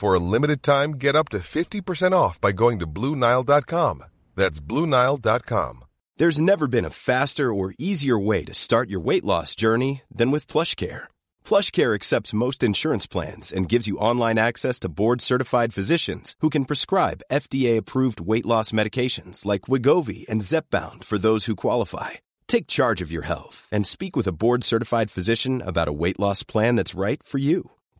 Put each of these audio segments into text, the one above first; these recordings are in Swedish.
For a limited time, get up to 50% off by going to Bluenile.com. That's Bluenile.com. There's never been a faster or easier way to start your weight loss journey than with PlushCare. PlushCare accepts most insurance plans and gives you online access to board-certified physicians who can prescribe FDA-approved weight loss medications like Wigovi and Zepbound for those who qualify. Take charge of your health and speak with a board-certified physician about a weight loss plan that's right for you.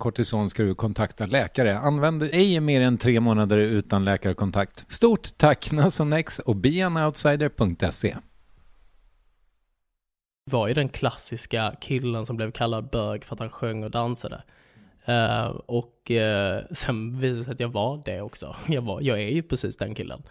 kortison ska du kontakta läkare. Använd ej mer än tre månader utan läkarkontakt. Stort tack Nasonex och beanoutsider.se. var ju den klassiska killen som blev kallad bög för att han sjöng och dansade. Uh, och uh, sen visade det sig att jag var det också. Jag, var, jag är ju precis den killen.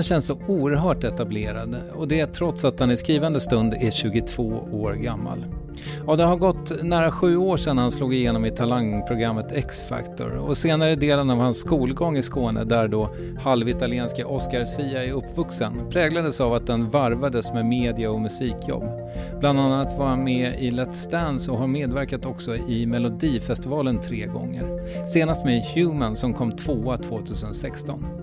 Han känns så oerhört etablerad och det trots att han i skrivande stund är 22 år gammal. Ja, det har gått nära sju år sedan han slog igenom i talangprogrammet X-Factor och senare delen av hans skolgång i Skåne där då halvitalienska Oscar Sia är uppvuxen präglades av att den varvades med media och musikjobb. Bland annat var han med i Let's Dance och har medverkat också i Melodifestivalen tre gånger. Senast med Human som kom tvåa 2016.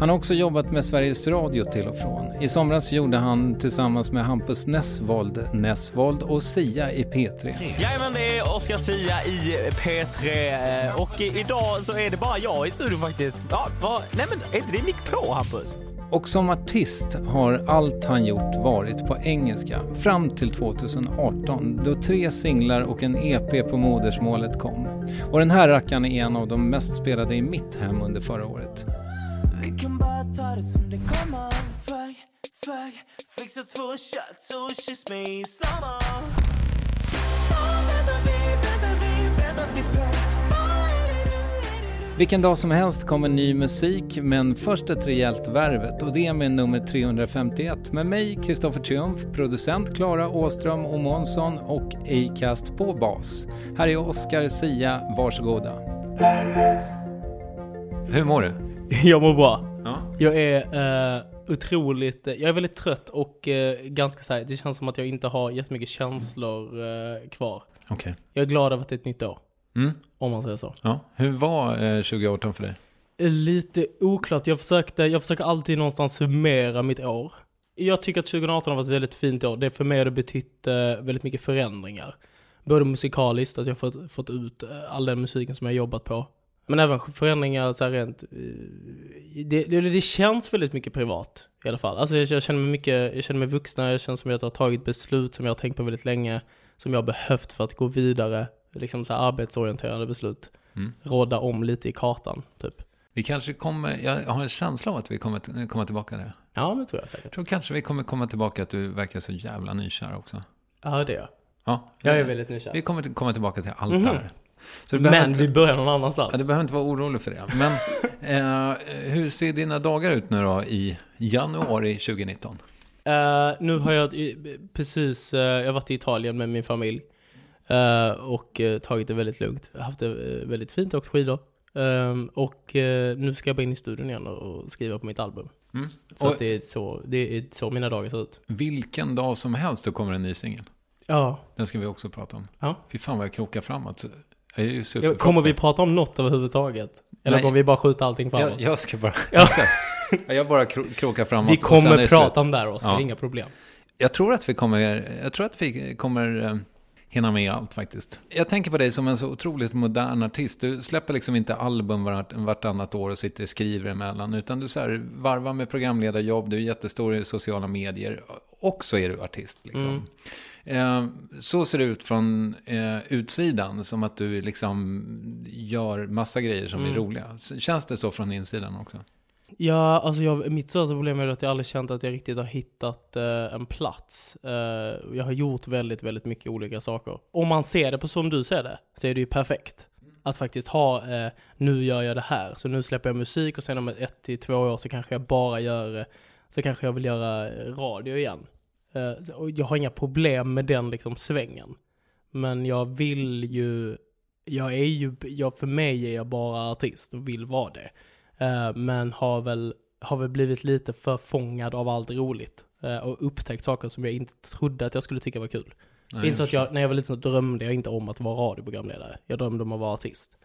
Han har också jobbat med Sveriges Radio till och från. I somras gjorde han tillsammans med Hampus Nessvold, Nessvold och Sia i P3. Jajamän, det är Oscar Sia i P3 eh, och idag så är det bara jag i studion faktiskt. Ja, vad, nej men är inte det mick på Hampus? Och som artist har allt han gjort varit på engelska fram till 2018 då tre singlar och en EP på modersmålet kom. Och den här rackaren är en av de mest spelade i mitt hem under förra året. Vi kan bara ta det som det kommer Fuck, fuck Fixa två shots och kyss mig i slowmo nu? Vilken dag som helst kommer ny musik, men först ett rejält värvet och det är med nummer 351 med mig, Kristoffer Triumf, producent Klara Åström och Månsson och Acast på bas. Här är Oscar Sia, varsågoda. Hur mår du? Jag mår bra. Ja. Jag är eh, otroligt, jag är väldigt trött och eh, ganska så här, det känns som att jag inte har jättemycket känslor eh, kvar. Okej. Jag är glad över att det är ett nytt år, Mm. om man säger så. Ja. Hur var eh, 2018 för dig? Lite oklart, jag, försökte, jag försöker alltid någonstans summera mitt år. Jag tycker att 2018 har varit ett väldigt fint år. Det för mig har det betytt eh, väldigt mycket förändringar. Både musikaliskt, att jag fått, fått ut eh, all den musiken som jag jobbat på. Men även förändringar så här rent, eh, det, det, det känns väldigt mycket privat i alla fall. Alltså jag, jag känner mig mycket, jag känner mig vuxna, jag känner som att jag har tagit beslut som jag har tänkt på väldigt länge, som jag har behövt för att gå vidare, liksom så här arbetsorienterade beslut. Mm. Råda om lite i kartan, typ. Vi kanske kommer, jag har en känsla av att vi kommer komma tillbaka där. Ja, det tror jag säkert. Jag tror kanske vi kommer komma tillbaka att du verkar så jävla nykär också. Ja, det är jag. Ja, Jag är väldigt nykär. Vi kommer till- komma tillbaka till allt Mhm. där. Men inte, vi börjar någon annanstans. ja, du behöver inte vara orolig för det. Men eh, hur ser dina dagar ut nu då i januari 2019? Eh, nu har jag precis, eh, jag har varit i Italien med min familj. eh, och eh, tagit det väldigt lugnt. Jag har haft det eh, väldigt fint, åkt skidor. Ehm, och nu ska jag bara in i studion igen och, skriva på mitt album. Mm. Så det, är så, det är så mina dagar ser ut. vilken dag som helst så kommer en ny singel. Ja. Den ska vi också prata om. Ja. Fy fan vad jag krokar framåt. Jag är ju Ja, superproffsig. Kommer vi prata om något överhuvudtaget? Eller Nej. kommer vi bara skjuta allting framåt? jag, jag ska bara... Ja. Jag bara kro- krokar framåt. vi kommer prata om det här Oskar, Ja. inga problem. Jag tror att vi kommer, jag tror att vi kommer eh, hinna med allt faktiskt. Jag tänker på dig som en så otroligt modern artist. Du släpper liksom inte album vart, vartannat år och sitter och skriver emellan. Utan du så här varvar med programledarjobb, du är jättestor i sociala medier. Och så är du artist liksom. Eh, så ser det ut från eh, utsidan, som att du liksom gör massa grejer som är roliga. Känns det så från insidan också? Ja, alltså jag, mitt största problem är att jag aldrig känt att jag riktigt har hittat eh, en plats. Eh, jag har gjort väldigt, väldigt mycket olika saker. Om man ser det på som du ser det, så är det ju perfekt. Att faktiskt ha, eh, nu gör jag det här, så nu släpper jag musik och sen om ett till två år så kanske jag bara gör, så kanske jag vill göra eh, radio igen. Eh, och jag har inga problem med den liksom svängen. Men jag vill ju, jag är ju, jag, för mig är jag bara artist och vill vara det. Eh, men har väl, har väl blivit lite förfångad av allt roligt. eh, och upptäckt saker som jag inte trodde att jag skulle tycka var kul. det är inte så att jag, när jag var liten så drömde jag inte om att vara radioprogramledare. Jag drömde om att vara artist.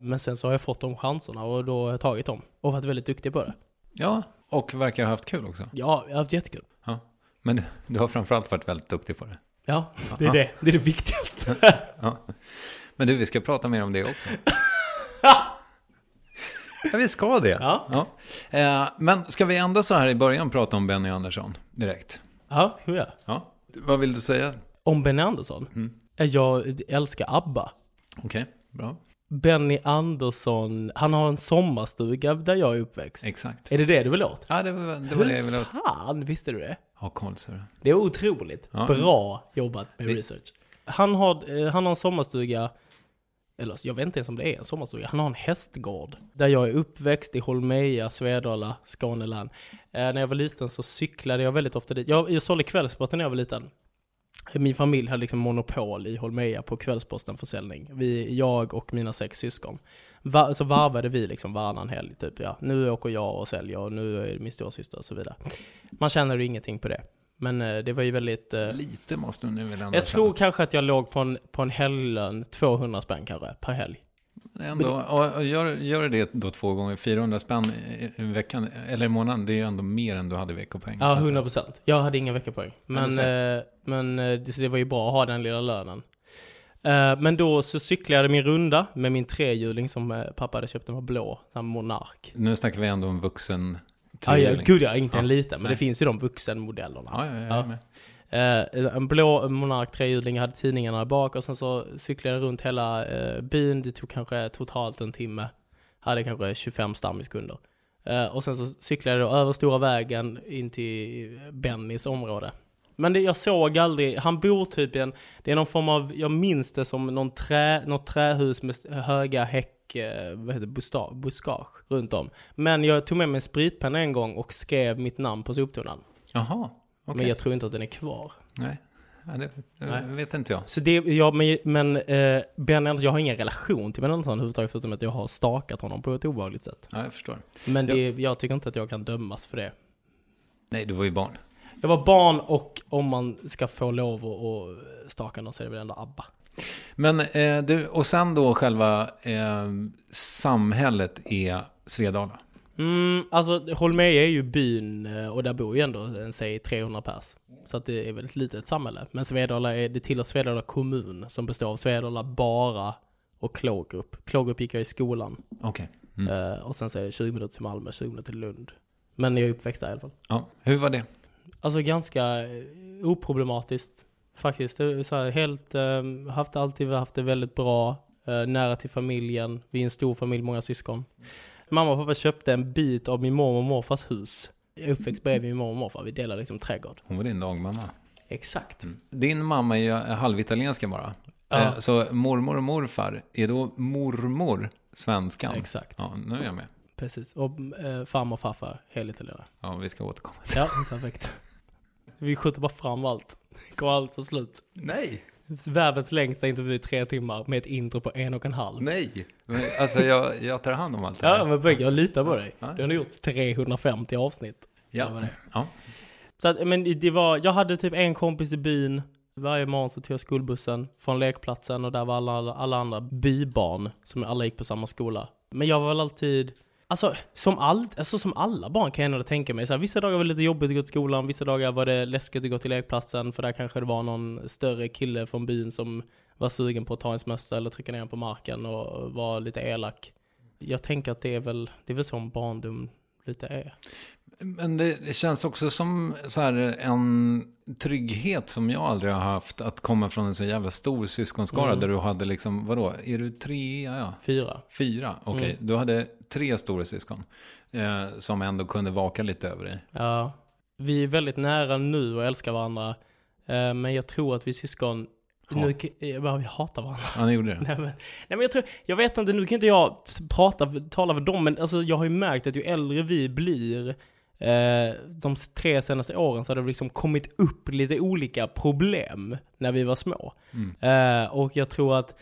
Men sen så har jag fått de chanserna och då har jag tagit dem. Och varit väldigt duktig på det. Ja, och verkar ha haft kul också. Ja, jag har haft jättekul. Ja. Men du har framförallt varit väldigt duktig på det. Ja, det är det. Det är det viktigaste. Ja. Men du, vi ska prata mer om det också. Ja, vi ska det. Ja. Eh, men ska vi ändå så här i början prata om Benny Andersson direkt? Ja, ska vi göra. Ja. Vad vill du säga? Om Benny Andersson. Mm. Jag älskar ABBA. Okej, bra. Benny Andersson, han har en sommarstuga där jag är uppväxt. Exakt. Är det det du vill åt? Ja, det var det, var det jag ville ha- Fan, visste du det? Ha koll så. Det är otroligt Ja. bra jobbat med Vi- research. Han har, eh, han har en sommarstuga, eller jag vet inte ens om det är en sommarstuga, han har en hästgård. Där jag är uppväxt i Holmeja, Svedala, Skånelän. Eh, när jag var liten så cyklade jag väldigt ofta dit. Jag, jag sålde kvällssporten när jag var liten. Min familj hade liksom monopol i Holmeja på Kvällsposten-försäljning. Vi, jag och mina sex syskon. Va, så varvade vi liksom varannan helg, typ ja. Nu åker jag och säljer och nu är det min storasyster och så vidare. Man känner ju ingenting på det. Men eh, det var ju väldigt... Eh, Lite måste du nu väl ändå jag tror kanske att jag låg på en, på en helglön, 200 spänn kanske, per helg. Ändå, och, och gör, gör det då två gånger, 400 spänn i, veckan, eller i månaden, det är ju ändå mer än du hade i veckopoäng. Ja, att säga. 100 procent. Jag hade inga veckopoäng. Men, eh, men eh, det, det var ju bra att ha den lilla lönen. Eh, men då så cyklade jag min runda med min trehjuling som pappa hade köpt, den var blå, en Monark. Nu snackar vi ändå om vuxen Ah, ja, trehjuling. gud ja, inte en Ja, liten, men nej. det finns ju de vuxenmodellerna. Ja, ja, ja, Ja. Eh, en blå Monark trehjuling, jag hade tidningarna där bak och sen så cyklade jag runt hela eh, byn. Det tog kanske totalt en timme. Hade kanske 25 stammiskunder. Eh, och sen så cyklade jag då över stora vägen in till eh, Bennys område. Men det, jag såg aldrig, han bor typ i en, det är någon form av, jag minns det som någon trä, något trähus med höga häck, eh, vad heter det, buskage runt om. Men jag tog med mig en spritpenna en gång och skrev mitt namn på soptunnan. Jaha, okej. Men jag tror inte att den är kvar. Nej, ja, det, det Nej. vet inte jag. Så det, ja, men, men eh, Ben Andersson, jag har ingen relation till Ben Andersson överhuvudtaget förutom att jag har stakat honom på ett obehagligt sätt. Ja, jag förstår. Men det, jag tycker inte att jag kan dömas för det. Nej, du var ju barn. Jag var barn och om man ska få lov att staka någon så är det väl ändå ABBA. Men eh, du, och sen då själva eh, samhället är Svedala. Mm, alltså Holmeja är ju byn eh, och där bor ju ändå en, säg 300 pers. Så att det är väl ett litet samhälle. Men Svedala är, det tillhör Svedala kommun som består av Svedala bara och Klågrupp. Klågrupp gick jag i skolan. Okej. Mm. Eh, och sen så är det 20 minuter till Malmö, 20 minuter till Lund. Men jag är uppväxt där i alla fall. Ja, hur var det? Alltså ganska eh, oproblematiskt faktiskt. Så här, helt, eh, haft alltid haft det väldigt bra, eh, nära till familjen. Vi är en stor familj, många syskon. Mamma och pappa köpte en bit av min mormor och morfars hus. Jag är uppväxt bredvid min mormor och morfar, vi delar liksom trädgård. Hon var din dagmamma. Exakt. Din mamma är ju halvitalienska bara. Ja. Eh, Så mormor och morfar, är då mormor svenskan? Exakt, Ja, nu är jag med. precis. Och eh, farmor och farfar, helitalienare. Ja, vi ska återkomma. Ja, perfekt. Vi skjuter bara fram allt. Går allt till slut. Nej, Världens längsta intervju i tre timmar med ett intro på en och en halv. nej. Alltså jag, jag tar hand om allt det Ja, här. men Bögg, jag litar på dig. Ja. Du har nu gjort 350 avsnitt. Ja. Det ja. Så att, men det var, jag hade typ en kompis i byn. Varje morgon så tog jag skolbussen från lekplatsen och där var alla, alla andra bybarn som alla gick på samma skola. Men jag var väl alltid, alltså som, allt, alltså, som alla barn kan jag ändå tänka mig. Så här, vissa dagar var det lite jobbigt att gå till skolan, vissa dagar var det läskigt att gå till lekplatsen för där kanske det var någon större kille från byn som var sugen på att ta ens mössa eller trycka ner en på marken och var lite elak. Jag tänker att det är väl, det är väl som barndom lite är. Men det, det känns också som så här, en trygghet som jag aldrig har haft. Att komma från en så jävla stor syskonskara Mm. där du hade liksom, vadå, är du tre? Ja. Fyra. Fyra? Okej, Mm. du hade tre stora syskon. Eh, som ändå kunde vaka lite över dig. Ja, vi är väldigt nära nu och älskar varandra. Eh, Men jag tror att vi syskon, Ja. nu, ja, vi hatar varandra. Ja, ni gjorde det? Nej men, nej men jag tror, jag vet inte, nu kan inte jag prata, tala för dem, men alltså jag har ju märkt att ju äldre vi blir, eh, de tre senaste åren så har det liksom kommit upp lite olika problem när vi var små. Mm. Eh, och jag tror att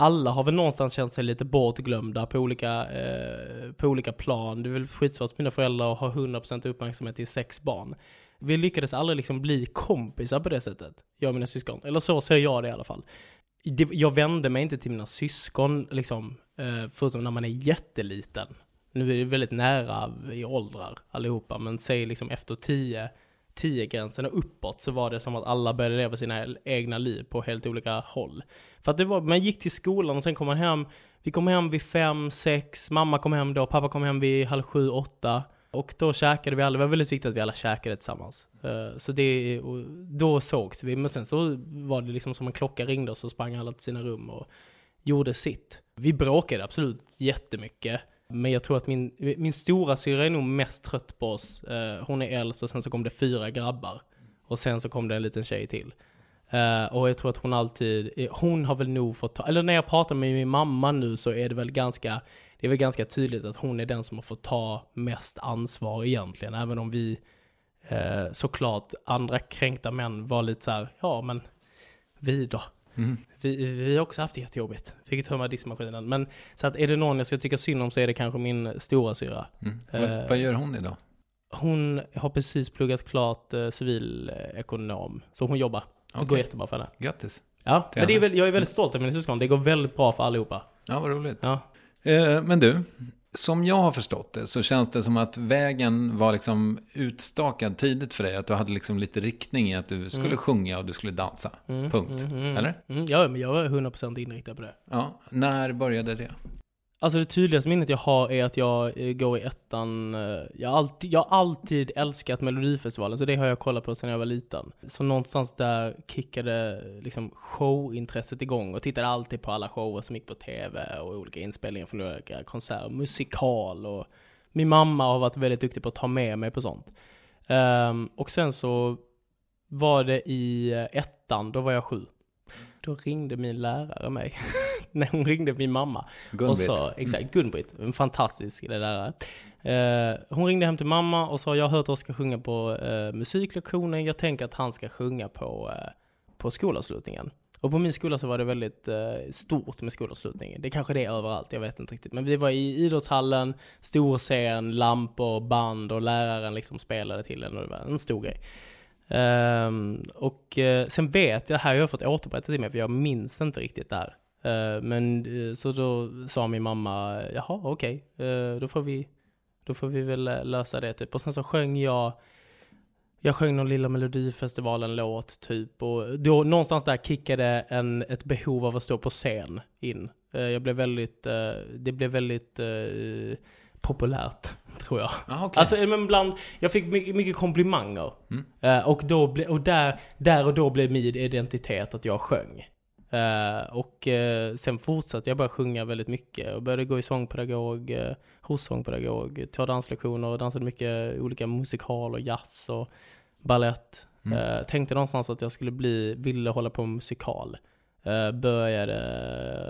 alla har väl någonstans känt sig lite bortglömda på olika, eh, på olika plan. Det är väl skitsvårt för mina föräldrar att ha 100% uppmärksamhet till sex barn. Vi lyckades aldrig liksom bli kompisar på det sättet, jag och mina syskon. Eller så ser jag det i alla fall. Det, jag vände mig inte till mina syskon, liksom, eh, förutom när man är jätteliten. Nu är det väldigt nära i åldrar allihopa, men säg liksom efter 10 10-gränsen och uppåt så var det som att alla började leva sina egna liv på helt olika håll. För att det var, man gick till skolan och sen kom man hem, vi kom hem vid fem, sex, mamma kom hem då, pappa kom hem vid halv sju, åtta. Och då käkade vi alla, det var väldigt viktigt att vi alla käkade tillsammans. Eh, så det, då sågs vi, men sen så var det liksom som en klocka ringde och så sprang alla till sina rum och gjorde sitt. Vi bråkade absolut jättemycket. Men jag tror att min, min stora syra är nog mest trött på oss. Eh, hon är äldst och sen så kom det fyra grabbar. Och sen så kom det en liten tjej till. Eh, och jag tror att hon alltid, eh, hon har väl nog fått ta, eller när jag pratar med min mamma nu så är det väl ganska, det är väl ganska tydligt att hon är den som har fått ta mest ansvar egentligen. Även om vi, eh, såklart, andra kränkta män var lite så här, ja men Vi då? Mm. Vi, vi har också haft det jättejobbigt. Fick tömma diskmaskinen. Men så att är det någon jag ska tycka synd om så är det kanske min stora syra. Mm. Eh. Vad, gör hon idag? Hon har precis pluggat klart eh, civilekonom. Så hon jobbar. Det går jättebra för henne. Grattis. Ja, men det är väl, jag är väldigt stolt över mina syskon. Det går väldigt bra för allihopa. Ja, vad roligt. Ja. Eh, men du, som jag har förstått det så känns det som att vägen var liksom utstakad tidigt för dig. Att du hade liksom lite riktning i att du skulle Mm. sjunga och du skulle dansa. Mm, Punkt. mm, mm. Eller? Mm, ja, men jag är 100% inriktad på det. Ja, när började det? Alltså det tydligaste minnet jag har är att jag eh, går i ettan. Eh, jag har alltid, jag har alltid älskat Melodifestivalen, så det har jag kollat på sedan jag var liten. Så någonstans där kickade liksom showintresset igång och tittade alltid på alla shower som gick på tv och olika inspelningar från olika konserter, musikal och min mamma har varit väldigt duktig på att ta med mig på sånt. Um, och sen så var det i eh, ettan, då var jag sju. Då ringde min lärare mig. Nej, hon ringde min mamma. Och Gun-Britt. sa, exakt, Gun-Britt, en fantastisk lärare. Eh, hon ringde hem till mamma och sa, jag har hört Oskar sjunga på eh, musiklektionen, jag tänker att han ska sjunga på, eh, på skolavslutningen. Och på min skola så var det väldigt eh, stort med skolavslutningen. Det kanske det är överallt, jag vet inte riktigt. Men vi var i idrottshallen, stor scen, lampor, band och läraren liksom spelade till en och det var en stor grej. Ehm, och eh, sen vet jag, här har jag fått återberättat till mig för jag minns inte riktigt där. Eh, men eh, så då sa min mamma, jaha okej, eh, då får vi då får vi väl lösa det typ. Och sen så sjöng jag jag sjöng någon lilla melodifestivalen-låt typ och då någonstans där kickade en, ett behov av att stå på scen in. Jag blev väldigt, det blev väldigt populärt tror jag. Ah, okej. Alltså men bland, jag fick mycket, mycket komplimanger. Mm. Och då ble, och där, där och då blev min identitet att jag sjöng. Eh, och eh, sen fortsatte jag bara sjunga väldigt mycket och började gå i sångpedagog, uh, hos sångpedagog, ta danslektioner och dansade mycket olika musikal och jazz och ballett. Mm. Tänkte någonstans att jag skulle bli, ville hålla på med musikal. Började,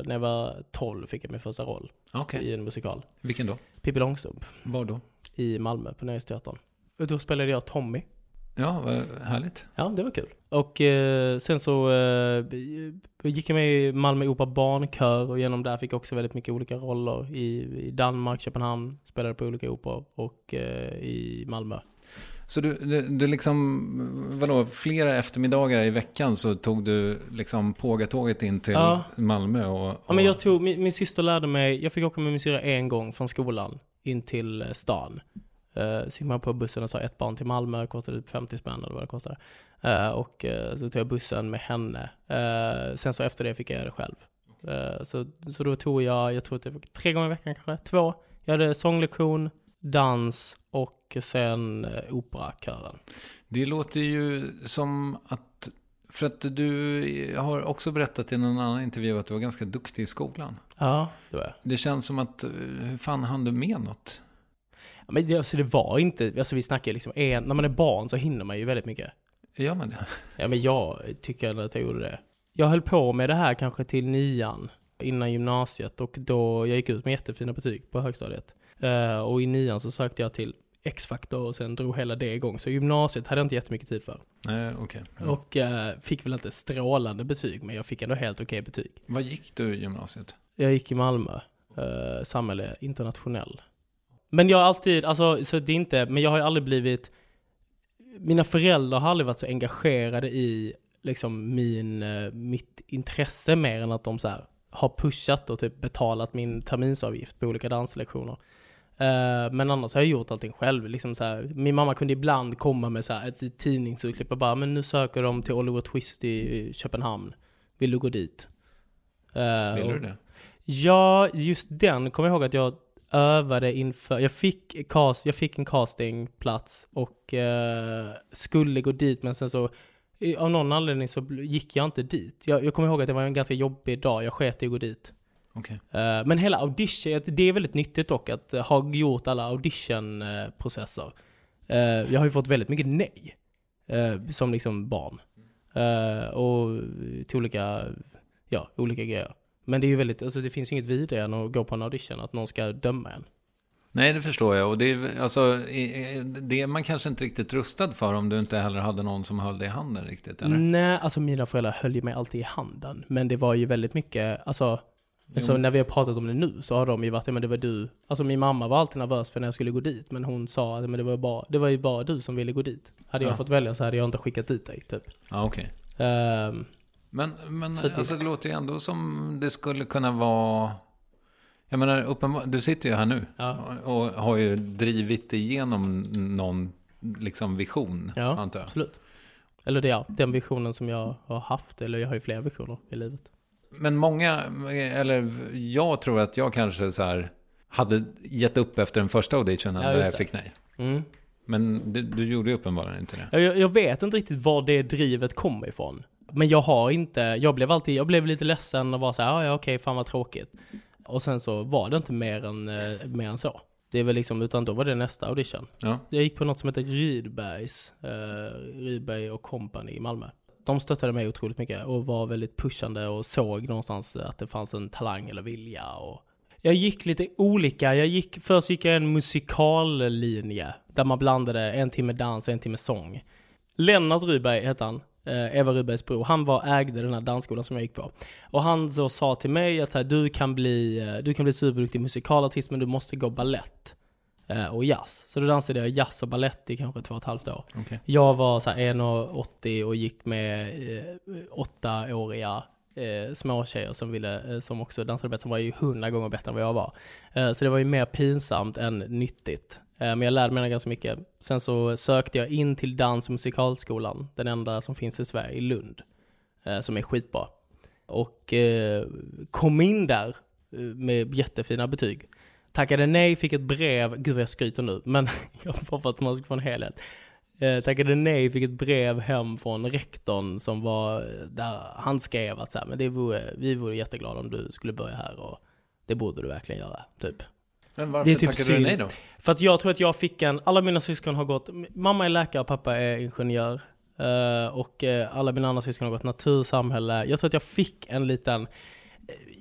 när jag var 12 fick jag min första roll Okej, i en musikal. vilken då? Pippi Långstrump Var då? i Malmö på Nöjesteatern. Och då spelade jag Tommy. Ja, vad härligt. Ja, det var kul. Och eh, sen så eh, gick jag med i Malmö Opera barnkör och genom där fick jag också väldigt mycket olika roller i, i Danmark, Köpenhamn, spelade på olika operor och eh, i Malmö. Så du, du, du liksom, vadå, flera eftermiddagar i veckan så tog du liksom pågatåget in till Ja. Malmö och... och Ja, men jag tog, min, min syster lärde mig, jag fick åka med min syster en gång från skolan in till eh, stan. Uh, så gick man på bussen och sa ett barn till Malmö, kostade typ 50 spänn eller vad det kostade. Eh, och eh, så tog jag bussen med henne. Sen så efter det fick jag göra det själv. Så, så då tog jag, jag tror var tre gånger i veckan kanske, två. Jag hade sånglektion, dans och sen uh, operakören. Det låter ju som att... För att du har också berättat i någon annan intervju att du var ganska duktig i skolan. Ja, det var jag. Det känns som att, hur fan hann du med något? Men det, alltså det var inte, alltså vi snackar liksom, en, när man är barn så hinner man ju väldigt mycket. Gör man det? Ja men jag tycker att jag gjorde det. Jag höll på med det här kanske till nian innan gymnasiet och då jag gick ut med jättefina betyg på högstadiet. Eh, och i nian så sökte jag till X-Factor och sen drog hela det igång. Så gymnasiet hade jag inte jättemycket tid för. Nej, okej. Ja. Och eh, fick väl inte strålande betyg men jag fick ändå helt okej betyg. Vad gick du i gymnasiet? Jag gick i Malmö, eh, samhälle internationell. Men jag har alltid, alltså så det är inte, men jag har ju aldrig blivit, mina föräldrar har aldrig varit så engagerade i liksom min, eh, mitt intresse mer än att de så här har pushat och typ betalat min terminsavgift på olika danslektioner. Eh, men annars har jag gjort allting själv. Liksom så här, min mamma kunde ibland komma med så här ett tidningsurklipp och bara men nu söker de till Oliver Twist i Köpenhamn. Vill du gå dit? Eh, Vill du det? Ja, just den kommer jag ihåg att jag övade inför, jag fick, cast, jag fick en castingplats och eh, skulle gå dit men sen så av någon anledning så gick jag inte dit. Jag, jag kommer ihåg att det var en ganska jobbig dag, jag sket i att gå dit. Okej. Eh, men hela audition, det är väldigt nyttigt dock att eh, ha gjort alla auditionprocesser. Uh, jag har ju fått väldigt mycket nej. eh, som liksom barn. Eh, och till olika, ja, olika grejer. Men det är ju väldigt, alltså det finns ju inget vidare än att gå på en audition, att någon ska döma en. Nej, det förstår jag. Och det är, alltså, det är man kanske inte riktigt rustad för om du inte heller hade någon som höll dig i handen riktigt, eller? Nej, alltså mina föräldrar höll ju mig alltid i handen. Men det var ju väldigt mycket, alltså, alltså när vi har pratat om det nu så har de ju varit, men det var du. Alltså min mamma var alltid nervös för när jag skulle gå dit. Men hon sa att men det, var bara, det var ju bara du som ville gå dit. Hade jag Ja. fått välja så hade jag inte skickat dit dig, typ. Ja, okej. Ehm, Men, men Så alltså, det låter ju ändå som det skulle kunna vara... Jag menar, uppenbar, du sitter ju här nu Ja. och, och har ju drivit igenom någon liksom, vision, ja, antar jag. absolut. Eller det, ja, den visionen som jag har haft, eller jag har ju flera visioner i livet. Men många, eller jag tror att jag kanske så här hade gett upp efter den första auditionen Ja, där jag fick nej. Mm. Men du, du gjorde ju uppenbarligen inte det. Ja, Jag, jag vet inte riktigt var det drivet kom ifrån. Men jag har inte, jag blev alltid, jag blev lite ledsen och var så här, "Ja, ja okej, fan vad tråkigt. Och sen så var det inte mer än, eh, mer än så. Det är väl liksom, utan då var det nästa audition. Ja. Jag gick på något som heter Rydbergs, eh, Rydberg och Company i Malmö. De stöttade mig otroligt mycket och var väldigt pushande och såg någonstans att det fanns en talang eller vilja och jag gick lite olika. Jag gick, först gick jag en musikallinje där man blandade en timme dans och en timme sång. Lennart Rydberg hette han, Eva Rydbergs bror. Han var, ägde den här dansskolan som jag gick på. Och han så sa till mig att här, du kan bli, eh, du kan bli superduktig musikalartist men du måste gå ballett eh, och jazz. Så då dansade jag jazz och ballett i kanske två och ett halvt år. Okej. Jag var så här 1,80 och gick med eh, åttaåriga eh, småtjejer som, ville, eh, som också dansade bättre, som var ju hundra gånger bättre än vad jag var. Eh, så det var ju mer pinsamt än nyttigt. Eh, men jag lärde mig ganska mycket. Sen så sökte jag in till Dans och musikalskolan, den enda som finns i Sverige, i Lund. Eh, som är skitbra. Och eh, kom in där med jättefina betyg. Tackade nej, fick ett brev, gud vad jag skryter nu, men jag bara för att man ska få en helhet. Tackade nej, fick ett brev hem från rektorn som var, där han skrev att så här, men det vore, vi vore jätteglada om du skulle börja här och det borde du verkligen göra, typ. Men varför Det är typ tackade du nej då? För att jag tror att jag fick en, alla mina syskon har gått, mamma är läkare, pappa är ingenjör. eh, och eh, alla mina andra syskon har gått natur, samhälle. Jag tror att jag fick en liten,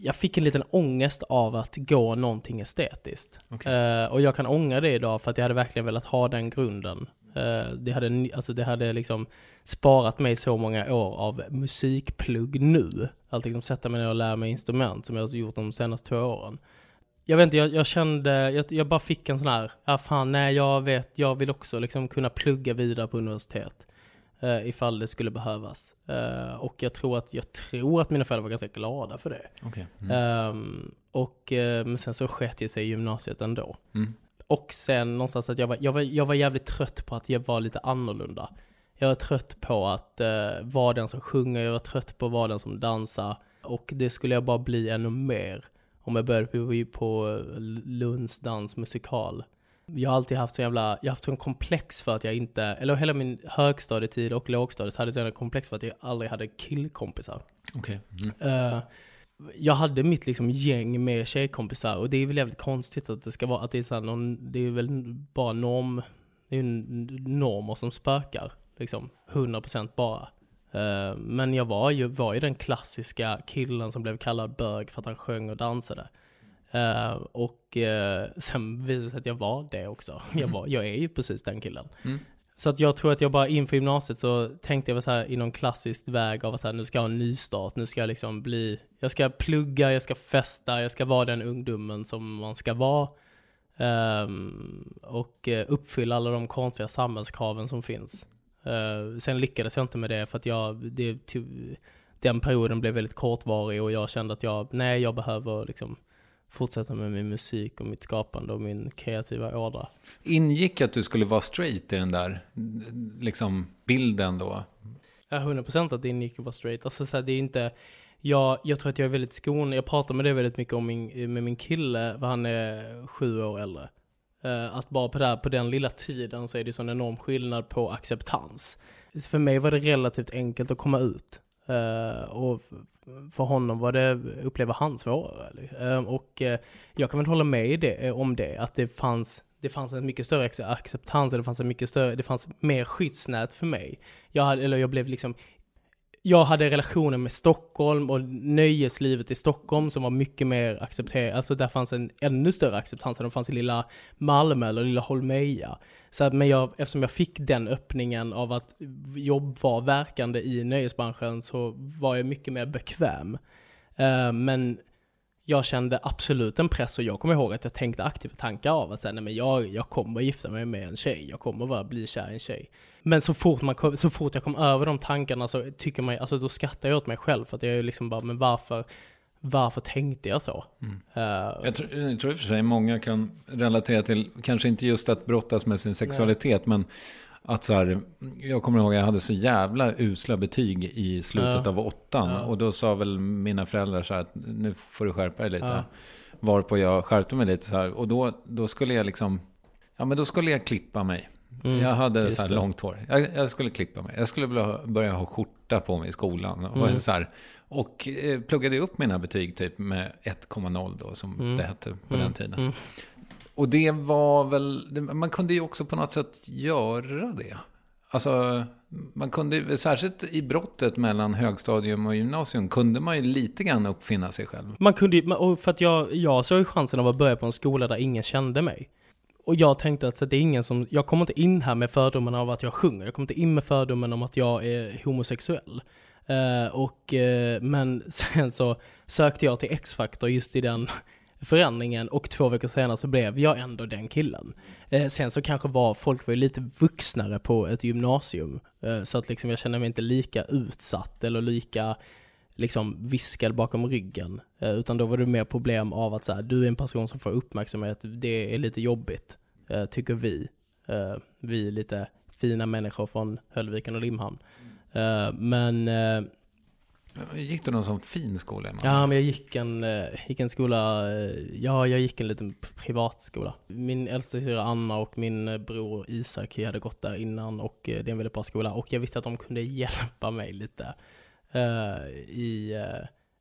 jag fick en liten ångest av att gå någonting estetiskt. Eh, och jag kan ångra det idag för att jag hade verkligen velat ha den grunden. Eh, det, hade, alltså det hade liksom sparat mig så många år av musikplugg nu. Att liksom sätta mig ner och lära mig instrument som jag har gjort de senaste två åren. Jag vet inte, jag, jag kände, jag, jag bara fick en sån här, ja fan nej jag vet, jag vill också liksom kunna plugga vidare på universitet. Eh, ifall det skulle behövas. Eh, och jag tror att, jag tror att mina föräldrar var ganska glada för det. Okej. Mm. Ehm, och, eh, men sen så sket jag sig i gymnasiet ändå. Mm. Och sen någonstans att jag var, jag, var, jag var jävligt trött på att jag var lite annorlunda. Jag var trött på att vara den som sjunger, jag var trött på att vara den som dansar. Och det skulle jag bara bli ännu mer om jag började på, Lunds dansmusikal. Jag har alltid haft så jävla, jag har haft en komplex för att jag inte, eller hela min högstadietid och lågstadiet hade jag en komplex för att jag aldrig hade killkompisar. Okej. Mm. Eh, jag hade mitt liksom gäng med tjejkompisar och det är väl jävligt konstigt att det ska vara, att det är så här någon, det är väl bara norm, det är normer som spökar, liksom, 100% bara. Eh, men jag var ju, var ju den klassiska killen som blev kallad bög för att han sjöng och dansade. Eh, och eh, sen visade det sig att jag var det också. Jag, var, jag är ju precis den killen. Mm. Så att jag tror att jag bara inför gymnasiet så tänkte jag så här i någon klassisk väg av att så här, nu ska jag ha en nystart, nu ska jag liksom bli, jag ska plugga, jag ska festa, jag ska vara den ungdomen som man ska vara. Ehm, och uppfylla alla de konstiga samhällskraven som finns. Eh, sen lyckades jag inte med det för att jag, det, ty- den perioden blev väldigt kortvarig och jag kände att jag, nej jag behöver liksom fortsätta med min musik och mitt skapande och min kreativa ådra. Ingick att du skulle vara straight i den där liksom, bilden då? Ja, 100% att det ingick att vara straight. Alltså så här, det är inte, jag, jag tror att jag är väldigt skonad, jag pratar med det väldigt mycket om min, med min kille, för han är sju år äldre. Eh, att bara på, det här, på den lilla tiden så är det sån enorm skillnad på acceptans. För mig var det relativt enkelt att komma ut. Eh, och för honom var det, uppleva han svårare. Eh, och jag kan väl hålla med det, om det, att det fanns det fanns en mycket större acceptans, det fanns en mycket större, det fanns mer skyddsnät för mig. Jag, hade, eller jag blev liksom jag hade relationer med Stockholm och nöjeslivet i Stockholm som var mycket mer accepterat. Alltså där fanns en ännu större acceptans än det fanns i lilla Malmö eller lilla Holmeja. Så att, men jag, eftersom jag fick den öppningen av att jobb var verkande i nöjesbranschen så var jag mycket mer bekväm. Uh, men jag kände absolut en press och jag kommer ihåg att jag tänkte aktiva tankar av att säga, nej men jag, jag kommer gifta mig med en tjej, jag kommer bara bli kär i en tjej. Men så fort, man kom, så fort jag kom över de tankarna så tycker man, alltså då skrattar jag åt mig själv för att jag är liksom bara, men varför, varför tänkte jag så? Eh, Jag tror, jag tror i och för sig många kan relatera till, kanske inte just att brottas med sin sexualitet, men att så här, jag kommer ihåg jag hade så jävla usla betyg i slutet Ja. av åttan. Ja. Och då sa väl mina föräldrar så här att nu får du skärpa dig lite. Ja. Varpå jag skärpte mig lite så här. Och då, då skulle jag liksom, ja men då skulle jag klippa mig. Mm, jag hade så här det. långt hår. Jag, jag skulle klippa mig. Jag skulle börja, ha skjorta på mig i skolan. Och, Mm. så här, och eh, pluggade upp mina betyg typ med 1,0 då, som Mm. det hette på Mm, den tiden. mm. Och det var väl, man kunde ju också på något sätt göra det. Alltså, man kunde, särskilt i brottet mellan högstadium och gymnasium, kunde man ju lite grann uppfinna sig själv. Man kunde ju, och för att jag, jag såg ju chansen av att börja på en skola där ingen kände mig. Och jag tänkte att så det är ingen som, jag kommer inte in här med fördomen av att jag sjunger, jag kommer inte in med fördomen om att jag är homosexuell. Uh, och, uh, men sen så sökte jag till X-Factor just i den förändringen och två veckor senare så blev jag ändå den killen. Eh, sen så kanske var folk var ju lite vuxnare på ett gymnasium, eh, så att liksom jag kände mig inte lika utsatt eller lika liksom viskad bakom ryggen. Eh, utan då var det mer problem av att så här, du är en person som får uppmärksamhet, det är lite jobbigt, eh, tycker vi. Eh, vi är lite fina människor från Höllviken och Limhamn. Eh, men, eh, Gick du någon sån fin skola? Emma? ja men jag gick en, eh, gick en skola, eh, ja jag gick en liten privatskola. Min äldsta syster Anna och min bror Isak hade gått där innan och det är en väldigt bra skola. Och jag visste att de kunde hjälpa mig lite i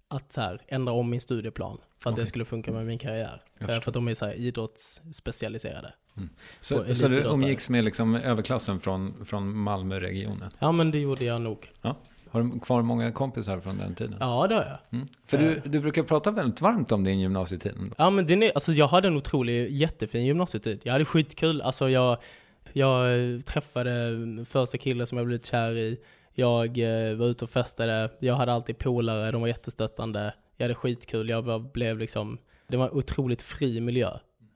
att så här, ändra om min studieplan för att Okej. det skulle funka med min karriär. För att de är så här idrottsspecialiserade. På Så, så du umgicks med liksom överklassen från, från Malmöregionen? Ja men det gjorde jag nog. Har du kvar många kompisar från den tiden? Ja det har jag. Mm. För du, du brukar prata väldigt varmt om din gymnasietid. Ja men den är, alltså jag hade en otrolig, jättefin gymnasietid. Jag hade skitkul, alltså jag, jag eh, träffade första killen som jag blivit kär i. Jag eh, var ute och festade, jag hade alltid polare, de var jättestöttande. Jag hade skitkul, jag blev liksom, det var en otroligt fri miljö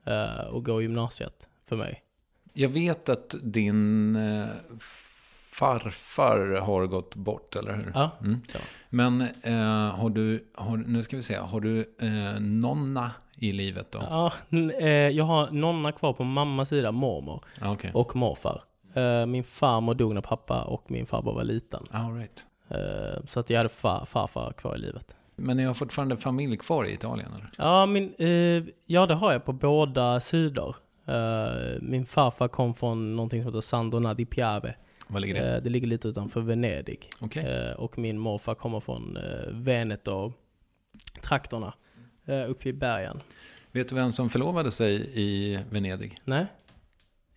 eh, att gå i gymnasiet för mig. Jag vet att din eh, farfar har gått bort, eller hur? Ja, Mm. så. Men eh, har du, har, nu ska vi se, har du eh, nonna i livet då? Ja, eh, jag har nonna kvar på mammas sida, mormor Okej. och morfar. Eh, min farmor dog när pappa och min farbror var liten. All right. Eh, så att jag hade far, farfar kvar i livet. Men ni har fortfarande familj kvar i Italien? Eller? Ja, min, eh, ja, det har jag på båda sidor. Eh, min farfar kom från någonting som heter Sandona di Piave. Var ligger det? Eh, det ligger lite utanför Venedig. Okej. Eh, och min morfar kommer från Veneto-trakterna. Uppe i bergen. Vet du vem som förlovade sig i Venedig? Nej?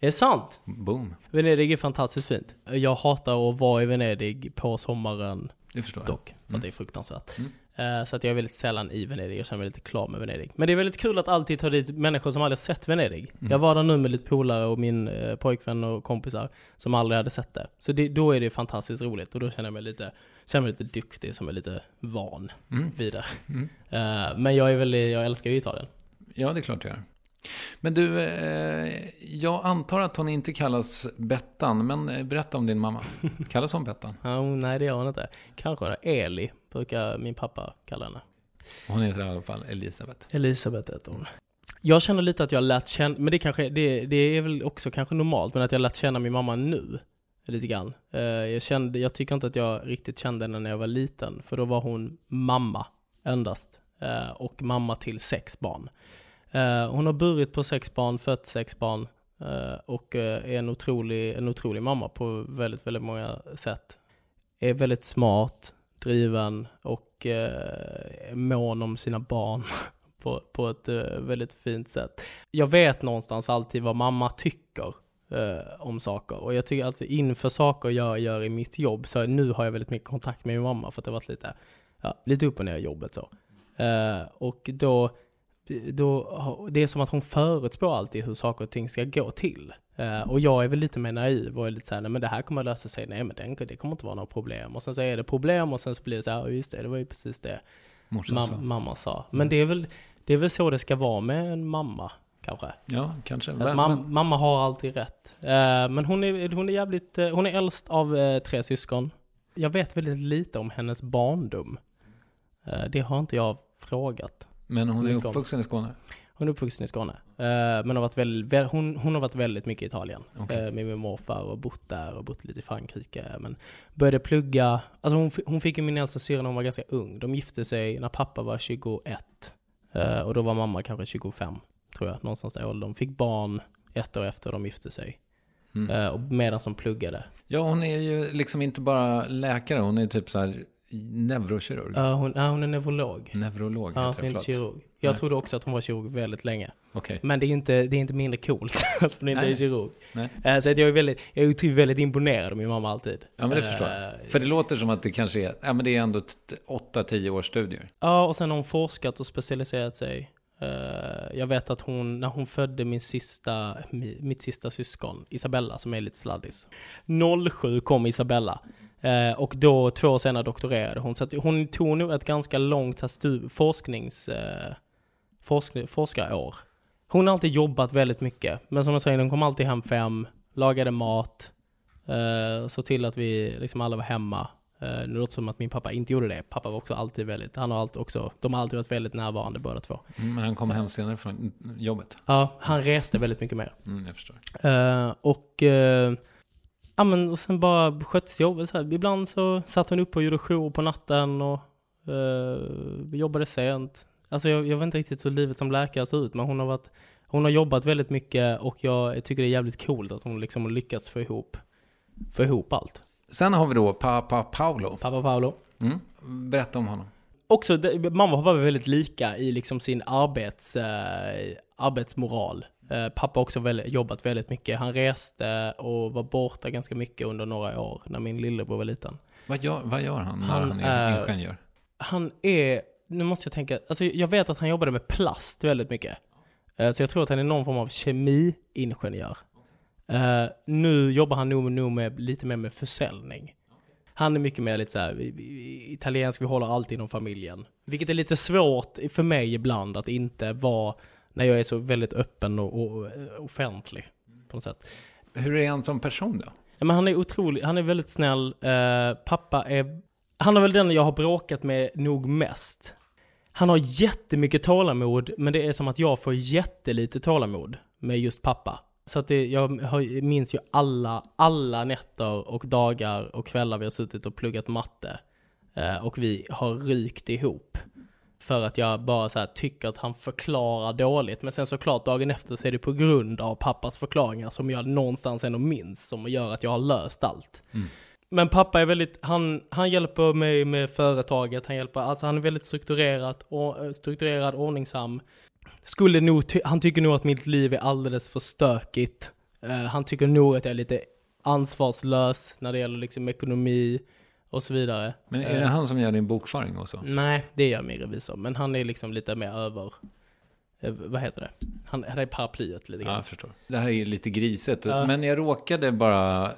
Är det sant? Boom. Venedig är fantastiskt fint. Jag hatar att vara i Venedig på sommaren Det förstår jag. dock, för att det är fruktansvärt. Mm. Eh, Så att jag är väldigt sällan i Venedig, jag känner mig lite klar med Venedig. Men det är väldigt kul att alltid ta dit människor som aldrig sett Venedig. Mm. Jag var där nu med lite polare och min eh, pojkvän och kompisar som aldrig hade sett det. Så det, då är det fantastiskt roligt och då känner jag mig lite, känner mig lite duktig som är lite van Mm. vid det. Mm. Eh, Men jag är väldigt, jag älskar ju Italien. Ja, det är klart jag gör. Men du, eh, jag antar att hon inte kallas Bettan, men eh, berätta om din mamma. Kallas hon Bettan? Ja, nej det gör hon inte. Kanske. Eli brukar min pappa kalla henne. Hon heter i alla fall Elisabeth. Elisabeth heter hon. Jag känner lite att jag har lärt känna, men det, kanske, det, det är väl också kanske normalt, men att jag har lärt känna min mamma nu. Lite grann. Eh, Jag, kände, jag tycker inte att jag riktigt kände henne när jag var liten, för då var hon mamma endast. Och mamma till sex barn. Eh, hon har burit på sex barn, fött sex barn eh, och eh, är en otrolig, en otrolig mamma på väldigt, väldigt många sätt. Är väldigt smart, driven och mån om sina barn på, på ett väldigt fint sätt. Jag vet någonstans alltid vad mamma tycker. eh, om saker. Och jag tycker alltså inför saker jag gör i mitt jobb, så nu har jag väldigt mycket kontakt med min mamma för att det har varit lite, ja, lite upp och ner i jobbet så. Eh, och då, då, det är som att hon förutspår alltid hur saker och ting ska gå till. Eh, och jag är väl lite mer naiv och är lite såhär, nej men det här kommer att lösa sig, nej men det, det kommer inte vara några problem. Och sen så är det problem och sen så blir det så här, "Ja, just det, det var ju precis det mam- sa. mamma sa. Men det är, väl, det är väl så det ska vara med en mamma, kanske. Ja, kanske. Men- mam- men- mamma har alltid rätt. Eh, men hon är, hon är jävligt, eh, hon är äldst av tre syskon. Jag vet väldigt lite om hennes barndom. Det har inte jag frågat. Men hon är uppvuxen i Skåne? Hon är uppvuxen i Skåne. Eh, men har varit väl, väl, hon, hon har varit väldigt mycket i Italien. Okej. Eh, med min morfar och bott där och bott lite i Frankrike. Men började plugga, alltså hon, hon fick ju min äldsta syrra när hon var ganska ung. De gifte sig när pappa var 21. Eh, och då var mamma kanske 25, tror jag. Någonstans där i åldern. Fick barn ett år efter de gifte sig. Mm. Medan de pluggade. Ja, hon är ju liksom inte bara läkare, hon är typ så här neurokirurg. Eh, hon, ja, hon är neurolog. Neurolog Ja, heter det, inte kirurg. Jag Nej. trodde också att hon var kirurg väldigt länge. Okej. Men det är inte, det är inte mindre coolt att hon inte Nej. är kirurg. Nej. Eh, Så att jag är väldigt, jag är typ väldigt imponerad av min mamma alltid. Ja, men det Eh, förstår jag. För det låter som att det kanske är, ja men det är ändå 8-10 års studier. Ja, och sen har hon forskat och specialiserat sig. Eh, Jag vet att hon, när hon födde min sista, mi- mitt sista syskon, Isabella, som är lite sladdis. 07 kom Isabella. Eh, Och då, två år senare doktorerade hon. Så att hon tog nog ett ganska långt stu- forsknings, eh, forskning, forskarår. Hon har alltid jobbat väldigt mycket. Men som jag säger, hon kom alltid hem fem, lagade mat, eh, såg till att vi liksom alla var hemma. Eh, nu låter det som att min pappa inte gjorde det. Pappa var också alltid väldigt, han har alltid också, de har alltid varit väldigt närvarande båda två. Men han kom hem senare från jobbet. Ja, han reste väldigt mycket mer. Mm, jag förstår. Eh, och, uh, ja men och sen bara sköts jobbet så här. Ibland så satt hon upp och gjorde jour på natten och uh, jobbade sent. Alltså jag, jag vet inte riktigt hur livet som läkare ser ut, men hon har varit, hon har jobbat väldigt mycket och jag tycker det är jävligt coolt att hon liksom har lyckats få ihop, få ihop allt. Sen har vi då pappa Paolo. Pappa Paolo. Mm. Berätta om honom. också, det, mamma var väldigt lika i liksom sin arbets, eh, arbetsmoral. Eh, pappa har också väl, jobbat väldigt mycket. Han reste och var borta ganska mycket under några år när min lillebror var liten. Vad gör, vad gör han när Han han, är ingenjör? Han är, nu måste jag tänka, alltså jag vet att han jobbade med plast väldigt mycket. Eh, så jag tror att han är någon form av kemiingenjör. Eh, nu jobbar han nog, nog med, lite mer med försäljning. Han är mycket mer lite så här, italiensk, vi håller alltid inom familjen. Vilket är lite svårt för mig ibland att inte vara, när jag är så väldigt öppen och, och offentlig. På något sätt. Hur är han som person då? Ja, men han är otrolig, han är väldigt snäll. Eh, pappa är, han är väl den jag har bråkat med nog mest. Han har jättemycket tålamod, men det är som att jag får jättelite tålamod med just pappa. Så att det, jag minns ju alla, alla nätter och dagar och kvällar vi har suttit och pluggat matte. Eh, och vi har rykt ihop. För att jag bara så här tycker att han förklarar dåligt. Men sen såklart dagen efter så är det på grund av pappas förklaringar som jag någonstans ändå minns. Som gör att jag har löst allt. Men pappa är väldigt, han, han hjälper mig med företaget, han hjälper, alltså han är väldigt strukturerad, och, strukturerad ordningsam. Skulle nog, ty, han tycker nog att mitt liv är alldeles för stökigt. Eh, han tycker nog att jag är lite ansvarslös när det gäller liksom ekonomi och så vidare. Men är det Eh, han som gör din bokföring och så? Nej, det gör min revisor, men han är liksom lite mer över, eh, vad heter det? Han, han är paraplyet lite Ja, grann. jag förstår. Det här är lite grisigt. Ja. Men jag råkade bara eh,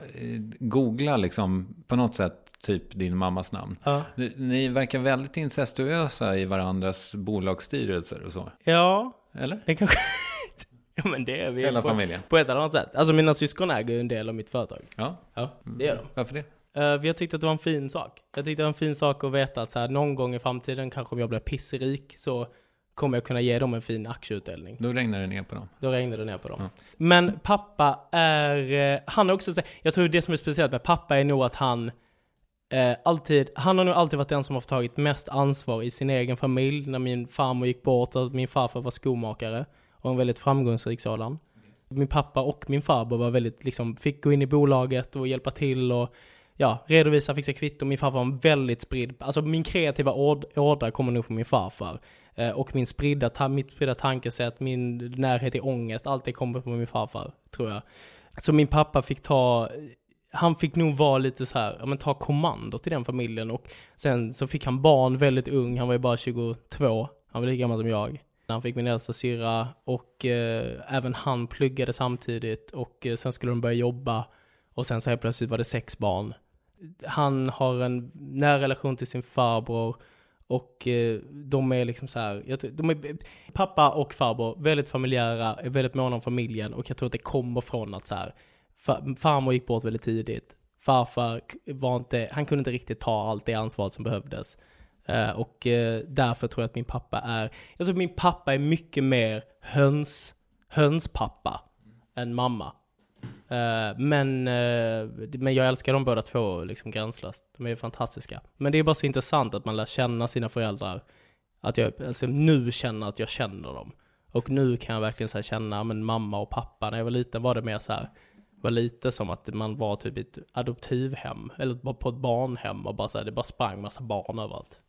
googla liksom på något sätt typ din mammas namn. Ja. Ni- Ni verkar väldigt incestuösa i varandras bolagsstyrelser och så. ja, Eller? det kanske... ja men det är vi. Hela på, familjen. På ett eller annat sätt. Alltså mina syskon äger ju en del av mitt företag. Ja. Ja, det gör de. Varför det? Uh, jag tyckte att det var en fin sak. Jag tyckte det var en fin sak att veta att så här, någon gång i framtiden, kanske om jag blir pissrik, så kommer jag kunna ge dem en fin aktieutdelning. Då regnar det ner på dem. Då regnar det ner på dem. Ja. Men pappa är, eh, han har också, så- jag tror det som är speciellt med pappa är nog att han eh, alltid, han har nog alltid varit den som har tagit mest ansvar i sin egen familj. När min farmor gick bort och min farfar var skomakare och en väldigt framgångsrik sådan. Min pappa och min farbror var väldigt, liksom, fick gå in i bolaget och hjälpa till och ja, redovisa, fixa kvitto. Min farfar var en väldigt spridd, alltså min kreativa ådra kommer nog från min farfar. Eh, och min spridda, ta- mitt spridda tankesätt, min närhet till ångest, allt det kommer från min farfar, tror jag. Så min pappa fick ta, han fick nog vara lite så här, ja men ta kommandot i den familjen och sen så fick han barn väldigt ung, han var ju bara 22, han var lika gammal som jag. Han fick min äldsta syrra och eh, även han pluggade samtidigt och eh, sen skulle de börja jobba och sen så helt plötsligt var det sex barn. Han har en nära relation till sin farbror och eh, de är liksom så här, de är, pappa och farbror, väldigt familjära, är väldigt måna om familjen och jag tror att det kommer från att så här, farmor gick bort väldigt tidigt. Farfar var inte, han kunde inte riktigt ta allt det ansvaret som behövdes. Eh, och eh, därför tror jag att min pappa är, jag tror att min pappa är mycket mer höns, hönspappa än mamma. Eh, men, uh, men jag älskar dem båda två liksom gränslöst. De är fantastiska. Men det är bara så intressant att man lär känna sina föräldrar. Att jag alltså, nu känner att jag känner dem. Och nu kan jag verkligen så här, känna men mamma och pappa. När jag var liten var det mer så här, var lite som att man var typ i ett adoptivhem. Eller bara på ett barnhem och bara så här, det bara sprang massa barn överallt.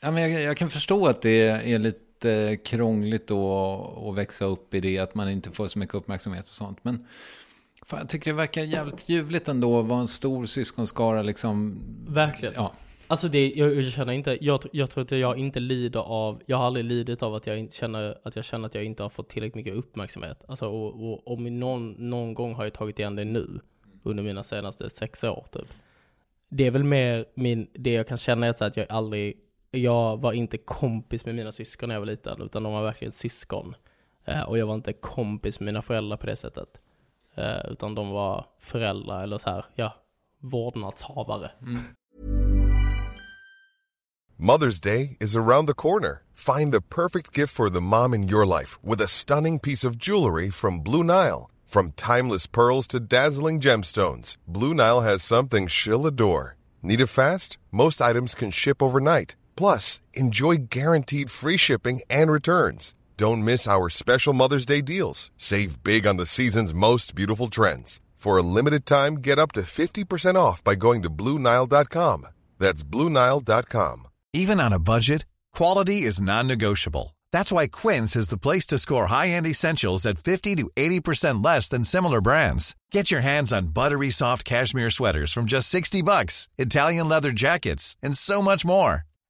Ja, men jag, jag kan förstå att det är lite krångligt då att växa upp i det, att man inte får så mycket uppmärksamhet och sånt. Men fan, jag tycker det verkar jävligt ljuvligt ändå att vara en stor syskonskara liksom. Verkligen. Ja, Alltså det, jag, jag känner inte, jag, jag tror att jag inte lider av, jag har aldrig lidit av att jag inte känner, att jag känner att jag inte har fått tillräckligt mycket uppmärksamhet. Alltså och, och om någon, någon gång har jag tagit igen det nu, under mina senaste sex år typ. Det är väl mer min, det jag kan känna är så att jag aldrig, jag var inte kompis med mina syskon när jag var liten, utan de var verkligen syskon. Eh, och jag var inte kompis med mina föräldrar på det sättet. Eh, utan de var föräldrar eller så här, ja, vårdnadshavare. Mother's Day is around the corner. Find the perfect gift for the mom in your life with a stunning piece of jewelry from Blue Nile. From timeless pearls to dazzling gemstones, Blue Nile has something she'll adore. Need it fast? Most items can ship overnight. Plus, enjoy guaranteed free shipping and returns. Don't miss our special Mother's Day deals. Save big on the season's most beautiful trends. For a limited time, get up to 50% off by going to BlueNile.com. That's BlueNile.com. Even on a budget, quality is non-negotiable. That's why Quince is the place to score high-end essentials at 50 to 80% less than similar brands. Get your hands on buttery soft cashmere sweaters from just 60 bucks, Italian leather jackets, and so much more.